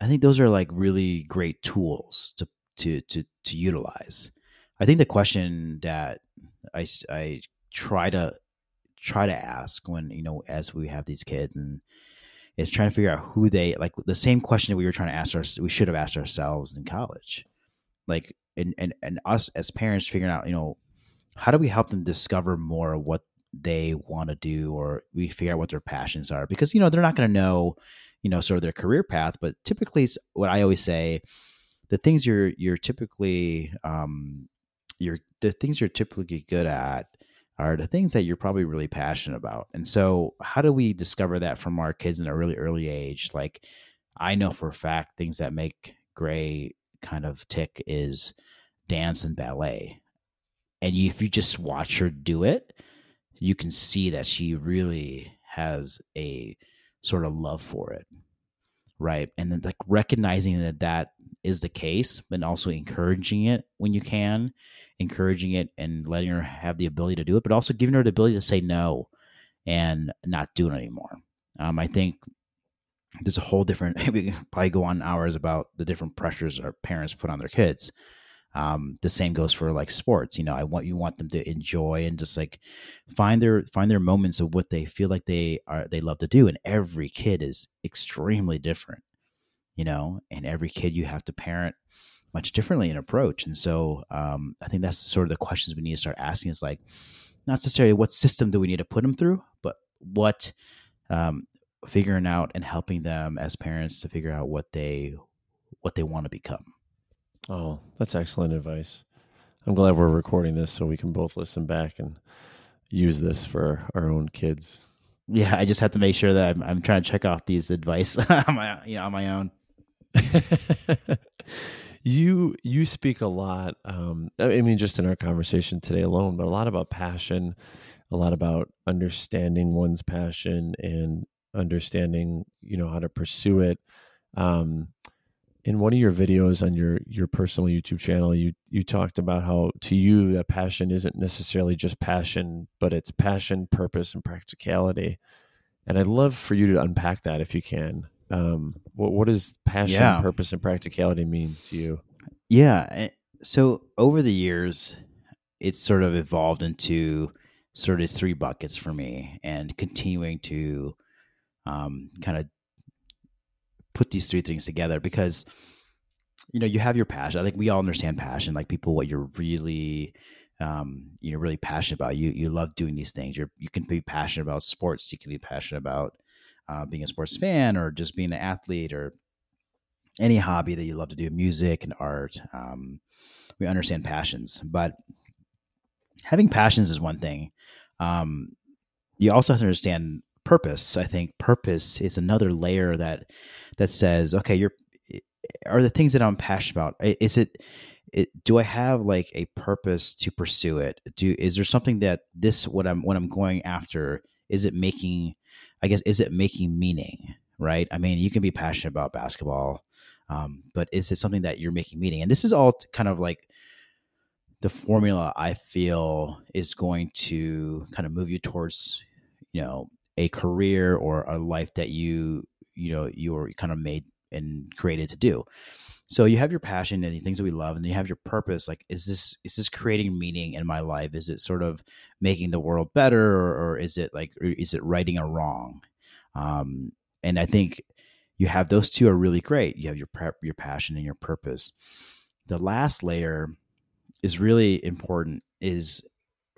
I think those are like really great tools to to to to utilize. I think the question that I I try to try to ask when you know as we have these kids and is trying to figure out who they like the same question that we were trying to ask our we should have asked ourselves in college. Like and and, and us as parents figuring out you know how do we help them discover more what they want to do or we figure out what their passions are? Because you know they're not going to know you know sort of their career path but typically it's what i always say the things you're you're typically um you're the things you're typically good at are the things that you're probably really passionate about. And so how do we discover that from our kids in a really early age? Like i know for a fact things that make gray kind of tick is dance and ballet. And if you just watch her do it you can see that she really has a sort of love for it right? And then like recognizing that that is the case but also encouraging it when you can encouraging it and letting her have the ability to do it but also giving her the ability to say no and not do it anymore. Um, i think there's a whole different we probably go on hours about the different pressures our parents put on their kids um, the same goes for like sports. You know, I want you want them to enjoy and just like find their find their moments of what they feel like they are they love to do. And every kid is extremely different, you know, and every kid you have to parent much differently in approach. And so um, I think that's sort of the questions we need to start asking is like not necessarily what system do we need to put them through, but what um, figuring out and helping them as parents to figure out what they what they want to become. Oh, that's excellent advice. I'm glad we're recording this so we can both listen back and use this for our own kids. Yeah, I just have to make sure that I'm, I'm trying to check off these advice on my, you know, on my own. you you speak a lot. Um, I mean, just in our conversation today alone, but a lot about passion, a lot about understanding one's passion and understanding, you know, how to pursue it. Um, in one of your videos on your your personal YouTube channel, you you talked about how to you that passion isn't necessarily just passion, but it's passion, purpose, and practicality. And I'd love for you to unpack that if you can. Um, what what does passion, yeah. purpose, and practicality mean to you? Yeah. Eh, so over the years, it's sort of evolved into sort of three buckets for me, and continuing to um, kind of put these three things together because you know you have your passion. I think we all understand passion like people what you're really um, you know really passionate about. You you love doing these things. You're you can be passionate about sports. You can be passionate about uh, being a sports fan or just being an athlete or any hobby that you love to do music and art. Um, we understand passions but having passions is one thing. Um, you also have to understand purpose i think purpose is another layer that that says, okay, you're are the things that I'm passionate about. Is it, it do I have like a purpose to pursue it? Do is there something that this what I'm what I'm going after is it making I guess is it making meaning, right? I mean, you can be passionate about basketball, um, but is it something that you're making meaning? And this is all kind of like the formula I feel is going to kind of move you towards, you know, a career or a life that you you know you're kind of made and created to do. So you have your passion and the things that we love and you have your purpose like is this is this creating meaning in my life? Is it sort of making the world better or, or is it like is it righting a wrong? Um, and i think you have those two are really great. You have your prep your passion and your purpose. The last layer is really important is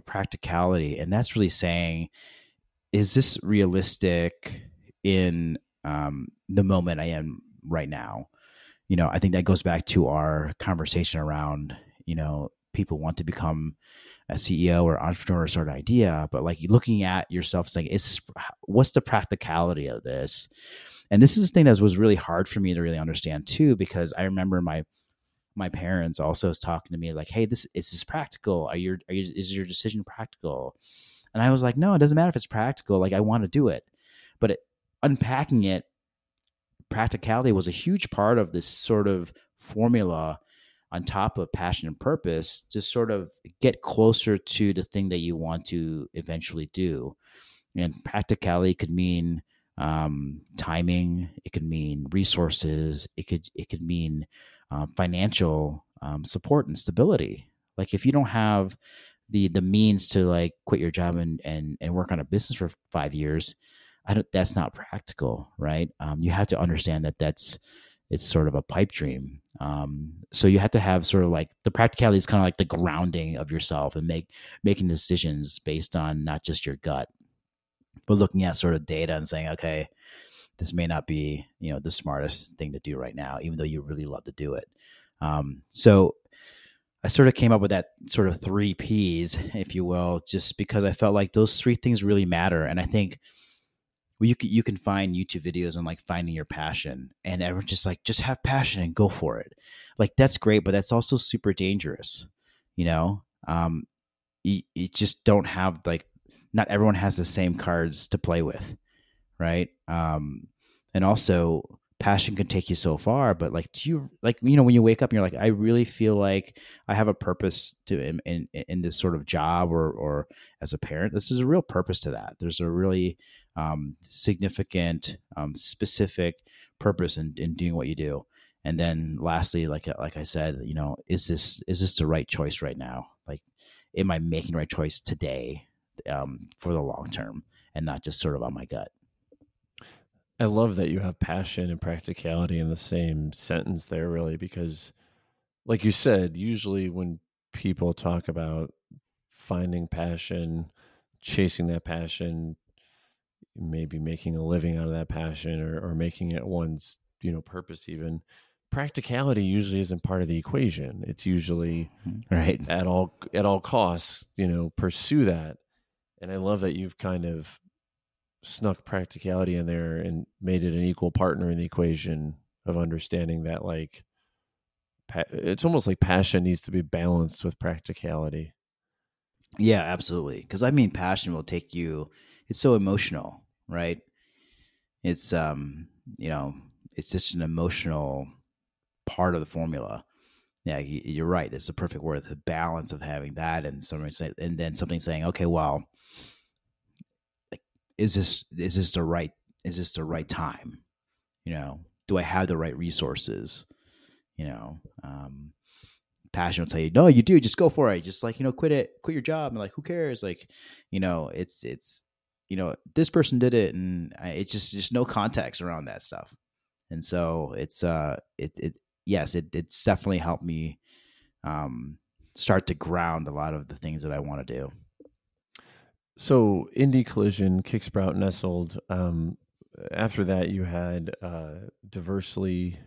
practicality and that's really saying is this realistic in um, the moment I am right now. You know, I think that goes back to our conversation around, you know, people want to become a CEO or entrepreneur or sort of idea, but like looking at yourself saying, is what's the practicality of this? And this is the thing that was really hard for me to really understand too, because I remember my my parents also was talking to me like, "Hey, this is this practical? Are your are you, is your decision practical?" And I was like, "No, it doesn't matter if it's practical. Like, I want to do it." But it, unpacking it, practicality was a huge part of this sort of formula on top of passion and purpose to sort of get closer to the thing that you want to eventually do. And practicality could mean um, timing. It could mean resources. It could it could mean uh, financial um, support and stability. Like if you don't have the the means to like quit your job and and and work on a business for five years, I don't, that's not practical, right? Um, you have to understand that that's it's sort of a pipe dream. Um, so you have to have sort of like the practicality is kind of like the grounding of yourself and make making decisions based on not just your gut, but looking at sort of data and saying, okay, this may not be you know the smartest thing to do right now, even though you really love to do it. Um, so I sort of came up with that sort of three P's, if you will, just because I felt like those three things really matter. And I think well, you can, you can find YouTube videos on like finding your passion, and everyone's just like, just have passion and go for it. Like that's great, but that's also super dangerous. You know, um, you, you just don't have like, not everyone has the same cards to play with, right? Um, and also passion can take you so far but like do you like you know when you wake up and you're like i really feel like i have a purpose to in, in, in this sort of job or or as a parent this is a real purpose to that. There's a really um, significant um, specific purpose in, in doing what you do. And then lastly like like i said you know is this is this the right choice right now? Like am i making the right choice today um, for the long term and not just sort of on my gut I love that you have passion and practicality in the same sentence there, really, because, like you said, usually when people talk about finding passion, chasing that passion, maybe making a living out of that passion or, or making it one's, you know, purpose, even practicality usually isn't part of the equation. It's usually mm-hmm. right at all at all costs, you know, pursue that. And I love that you've kind of snuck practicality in there and made it an equal partner in the equation of understanding that like it's almost like passion needs to be balanced with practicality. Yeah absolutely. Because i mean passion will take you it's so emotional right? It's um you know it's just an emotional part of the formula. Yeah you're right it's a perfect word the balance of having that and somebody say and then something saying okay well is this is this the right is this the right time? You know, do I have the right resources? You know, um, passion will tell you, no, you do. Just go for it. Just like you know, quit it, quit your job, and like, who cares? Like, you know, it's it's you know, this person did it, and I, it's just just no context around that stuff. And so it's uh, it it yes, it it's definitely helped me um start to ground a lot of the things that I want to do. So Indie Collision, Kicksprout, Nestled. Um, after that, you had uh, Diversely,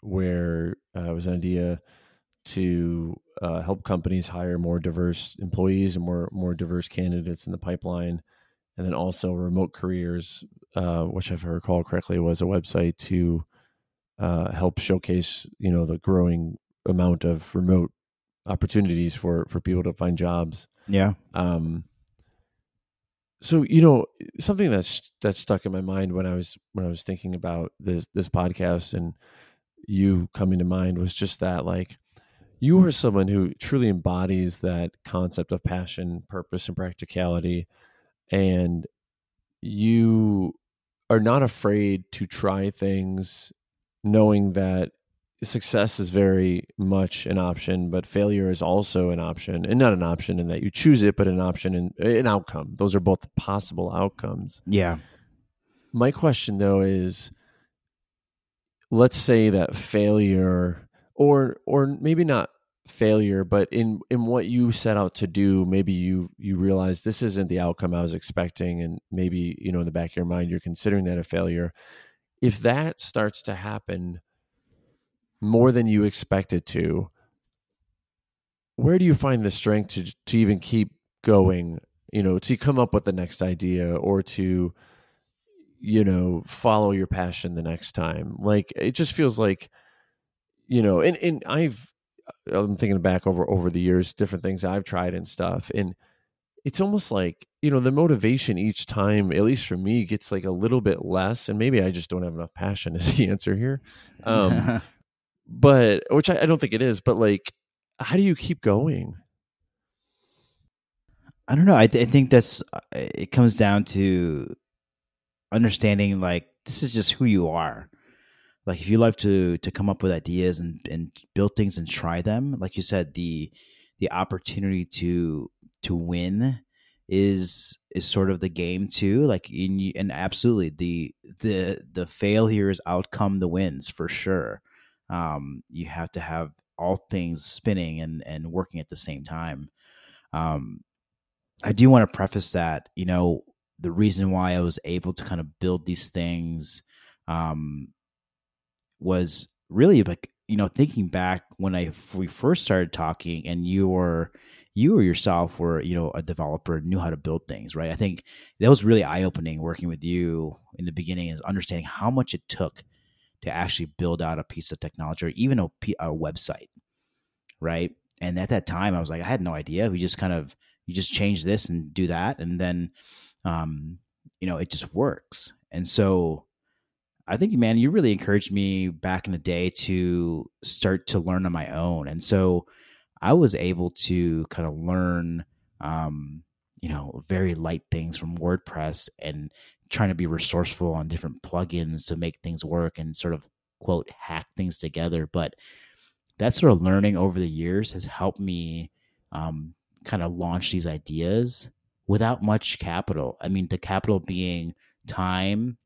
where uh, it was an idea to uh, help companies hire more diverse employees and more more diverse candidates in the pipeline, and then also Remote Careers, uh, which if I recall correctly was a website to uh, help showcase you know the growing amount of remote opportunities for for people to find jobs. Yeah. Um, so you know something that's that stuck in my mind when I was when I was thinking about this this podcast and you coming to mind was just that like you are someone who truly embodies that concept of passion, purpose, and practicality, and you are not afraid to try things, knowing that success is very much an option, but failure is also an option, and not an option in that you choose it, but an option and an outcome. Those are both possible outcomes. Yeah. My question though is, let's say that failure, or or maybe not failure, but in in what you set out to do, maybe you you realize this isn't the outcome I was expecting, and maybe you know in the back of your mind you're considering that a failure. If that starts to happen more than you expected to, where do you find the strength to to even keep going? You know, to come up with the next idea or to you know follow your passion the next time. Like it just feels like you know, and and I've I'm thinking back over over the years, different things I've tried and stuff, and it's almost like you know the motivation each time at least for me gets like a little bit less and maybe i just don't have enough passion is the answer here um, but which I, I don't think it is but like how do you keep going? I don't know I, th- I think that's uh, it comes down to understanding like this is just who you are. Like if you like to to come up with ideas and and build things and try them like you said the the opportunity to to win is is sort of the game too like in and absolutely the the the fail here is outcome the wins for sure Um, you have to have all things spinning and and working at the same time. Um, I do want to preface that you know the reason why I was able to kind of build these things um, was really like you know thinking back when I we first started talking and you were you or yourself were you know a developer knew how to build things right i think that was really eye-opening working with you in the beginning is understanding how much it took to actually build out a piece of technology or even a, a website right? And at that time i was like i had no idea. We just kind of you just change this and do that and then um you know it just works. And so I think, man, you really encouraged me back in the day to start to learn on my own. And so I was able to kind of learn, um, you know, very light things from WordPress and trying to be resourceful on different plugins to make things work and sort of quote hack things together. But that sort of learning over the years has helped me um, kind of launch these ideas without much capital. I mean, the capital being time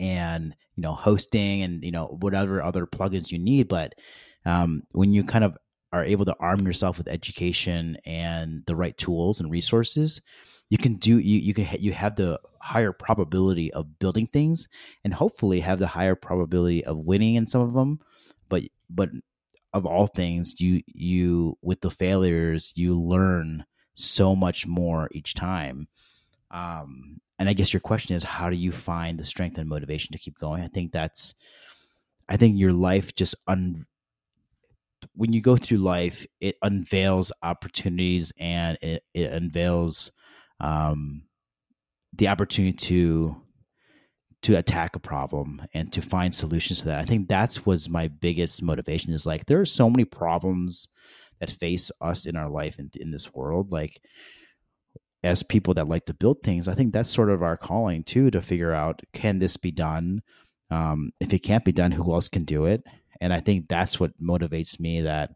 and you know hosting and you know whatever other plugins you need but um, when you kind of are able to arm yourself with education and the right tools and resources, you can do you you can you have the higher probability of building things and hopefully have the higher probability of winning in some of them but but of all things you you with the failures you learn so much more each time. Um and i guess your question is how do you find the strength and motivation to keep going? I think that's i think your life just un when you go through life, it unveils opportunities and it, it unveils um, the opportunity to to attack a problem and to find solutions to that. I think that's was my biggest motivation. Is like there are so many problems that face us in our life and in, this world. Like as people that like to build things, I think that's sort of our calling too to figure out can this be done. Um, if it can't be done, who else can do it? and i think that's what motivates me that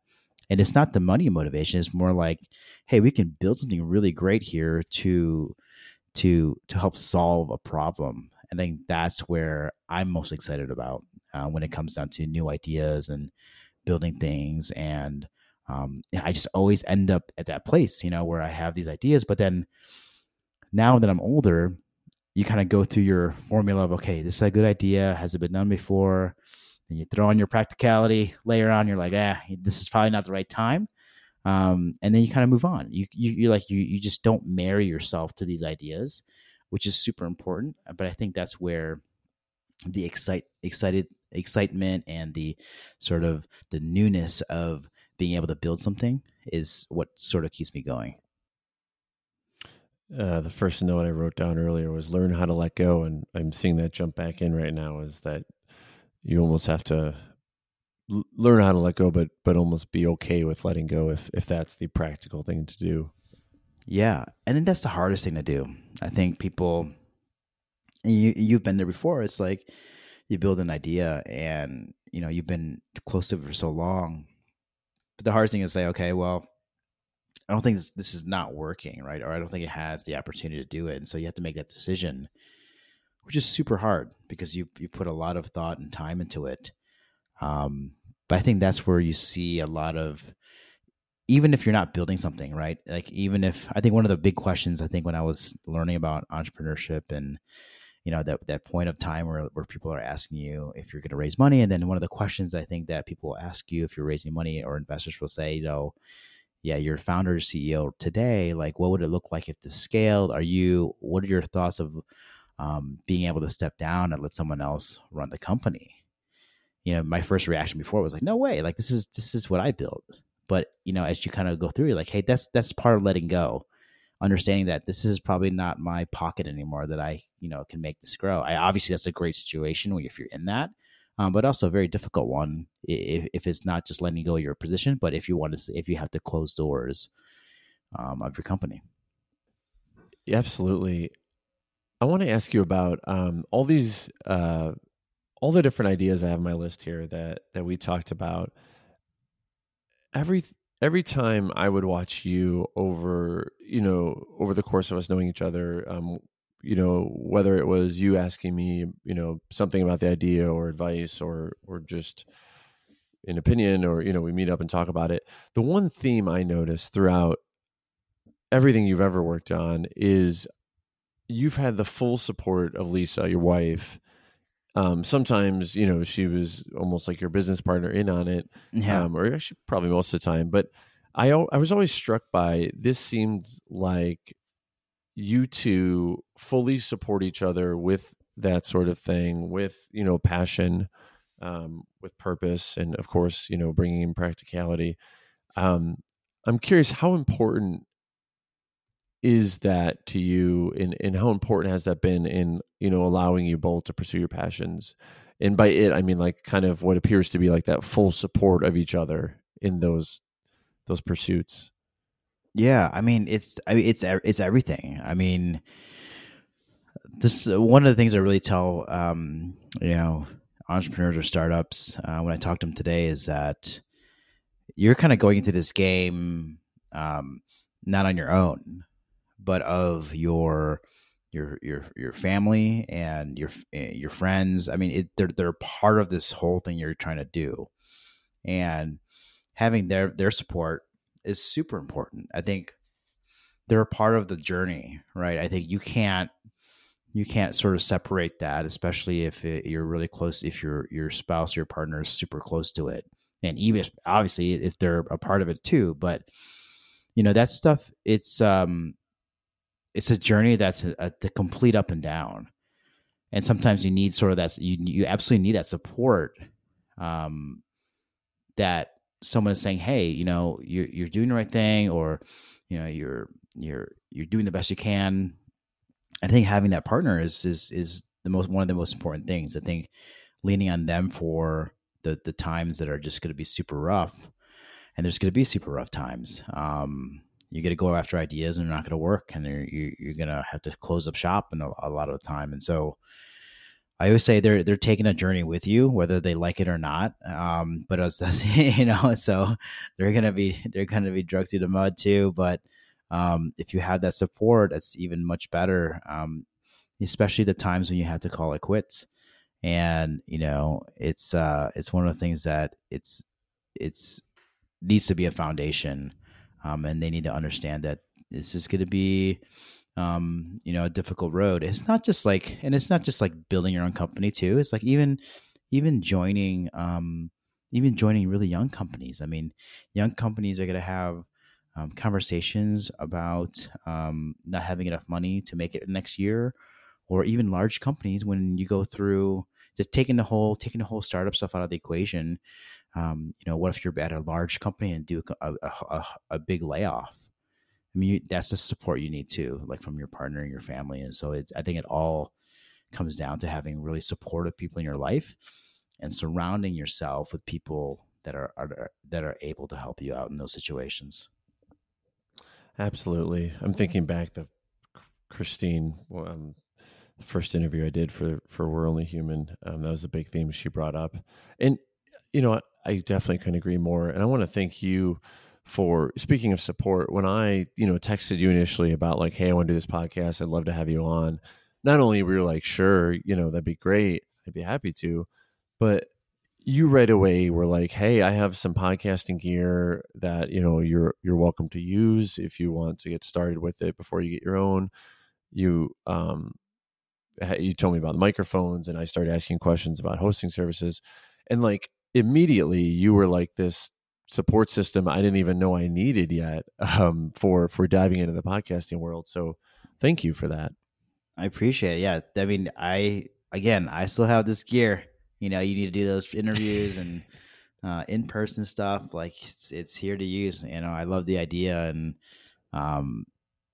and it's not the money motivation it's more like hey we can build something really great here to to to help solve a problem and i think that's where i'm most excited about uh, when it comes down to new ideas and building things and um, and I just always end up at that place, you know, where I have these ideas. But then now that I'm older, you kind of go through your formula of okay, this is a good idea. Has it been done before? Then you throw on your practicality layer on. You're like, ah, this is probably not the right time. Um, and then you kind of move on. You you you like you you just don't marry yourself to these ideas, which is super important. But I think that's where the excite excited excitement and the sort of the newness of being able to build something is what sort of keeps me going. Uh, the first note I wrote down earlier was learn how to let go, and I'm seeing that jump back in right now. Is that you almost have to l- learn how to let go, but but almost be okay with letting go if if that's the practical thing to do. Yeah, and then that's the hardest thing to do. I think people, you you've been there before. It's like you build an idea, and you know you've been close to it for so long. But the hardest thing is say, okay, well, I don't think this, this is not working, right? Or I don't think it has the opportunity to do it, and so you have to make that decision which is super hard because you you put a lot of thought and time into it. Um, but I think that's where you see a lot of even if you're not building something, right? Like even if I think one of the big questions I think when I was learning about entrepreneurship and you know that that point of time where where people are asking you if you're going to raise money, and then one of the questions I think that people ask you if you're raising money or investors will say, you know, yeah, you're founder CEO today. Like, what would it look like if this scaled? Are you? What are your thoughts of um, being able to step down and let someone else run the company. You know, my first reaction before was like, no way, like this is this is what I built. But you know, as you kind of go through, you're like, hey, that's that's part of letting go, understanding that this is probably not my pocket anymore. That I, you know, can make this grow. I obviously that's a great situation when if you're in that, um, but also a very difficult one if, if it's not just letting go of your position, but if you want to, if you have to close doors um, of your company. Absolutely. I want to ask you about um, all these, uh, all the different ideas I have on my list here that that we talked about. Every every time I would watch you over, you know, over the course of us knowing each other, um, you know, whether it was you asking me, you know, something about the idea or advice or or just an opinion or you know we meet up and talk about it the one theme i notice throughout everything you've ever worked on is you've had the full support of lisa your wife um, sometimes you know she was almost like your business partner in on it Yeah. um, or actually probably most of the time but I, I was always struck by this seemed like you two fully support each other with that sort of thing with you know passion um, with purpose and of course you know bringing in practicality um, i'm curious how important is that to you and, and how important has that been in you know allowing you both to pursue your passions? And by it i mean like kind of what appears to be like that full support of each other in those those pursuits. Yeah, I mean it's I mean it's it's everything. I mean, this one of the things I really tell um, you know entrepreneurs or startups uh, when I talk to them today is that you're kind of going into this game um, not on your own, but of your your your your family and your eh, your friends. I mean, it, they're they're part of this whole thing you're trying to do, and having their their support is super important. I think they're a part of the journey, right? I think you can't you can't sort of separate that, especially if it, you're really close. If your your spouse or your partner is super close to it, and even obviously if they're a part of it too. But you know that stuff. It's um, it's a journey that's a, a, the complete up and down, and sometimes you need sort of that. You you absolutely need that support. Um, that someone is saying, "Hey, you know, you're you're doing the right thing," or you know, you're you're you're doing the best you can. I think having that partner is is is the most one of the most important things. I think leaning on them for the the times that are just going to be super rough, and there's going to be super rough times. Um, you got to go after ideas, and they're not going to work, and you're you're, going to have to close up shop and a, lot of the time. And so, I always say they're they're taking a journey with you, whether they like it or not. Um, but as you know, so they're gonna be they're gonna be drugged through the mud too. But um, if you have that support, that's even much better. Um, especially the times when you have to call it quits. And you know, it's uh, it's one of the things that it's it's needs to be a foundation, um, and they need to understand that this is going to be um, you know, a difficult road. It's not just like, and it's not just like building your own company too. It's like even, even joining, um, even joining really young companies. I mean, young companies are going to have um, conversations about um, not having enough money to make it next year, or even large companies when you go through just taking the whole taking the whole startup stuff out of the equation. Um, you know, what if you're at a large company and do a, a, a, big layoff? I mean, you, that's the support you need too, like from your partner and your family. And so it's, I think it all comes down to having really supportive people in your life and surrounding yourself with people that are, are that are able to help you out in those situations. Absolutely. I'm thinking back to Christine, um, first interview I did for for We're Only Human. Um, that was a big theme she brought up, and you know, I definitely couldn't agree more. And I want to thank you for speaking of support. When I you know texted you initially about like, hey, I want to do this podcast. I'd love to have you on. Not only were you like, sure, you know, that'd be great. I'd be happy to, but you right away were like, "Hey, I have some podcasting gear that you know you're you're welcome to use if you want to get started with it before you get your own." You um, you told me about the microphones, and I started asking questions about hosting services, and like immediately you were like this support system I didn't even know I needed yet um, for for diving into the podcasting world. So thank you for that. I appreciate it. Yeah, I mean, I again, I still have this gear you know you need to do those interviews and uh, in person stuff. Like it's it's here to use. You know, I love the idea and um,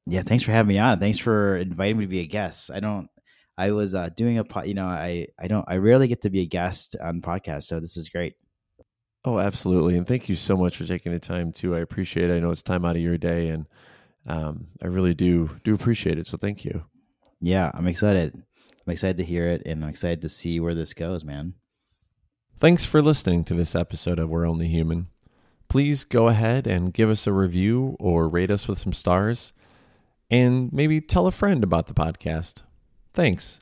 yeah, thanks for having me on. Thanks for inviting me to be a guest. I don't. I was uh, doing a pod, you know, I I don't I rarely get to be a guest on podcasts, so this is great. Oh, absolutely, and thank you so much for taking the time too. I appreciate it. I know it's time out of your day, and um, I really do do appreciate it. So thank you. Yeah, I'm excited. I'm excited to hear it, and I'm excited to see where this goes, man. Thanks for listening to this episode of We're Only Human. Please go ahead and give us a review or rate us with some stars, and maybe tell a friend about the podcast. Thanks.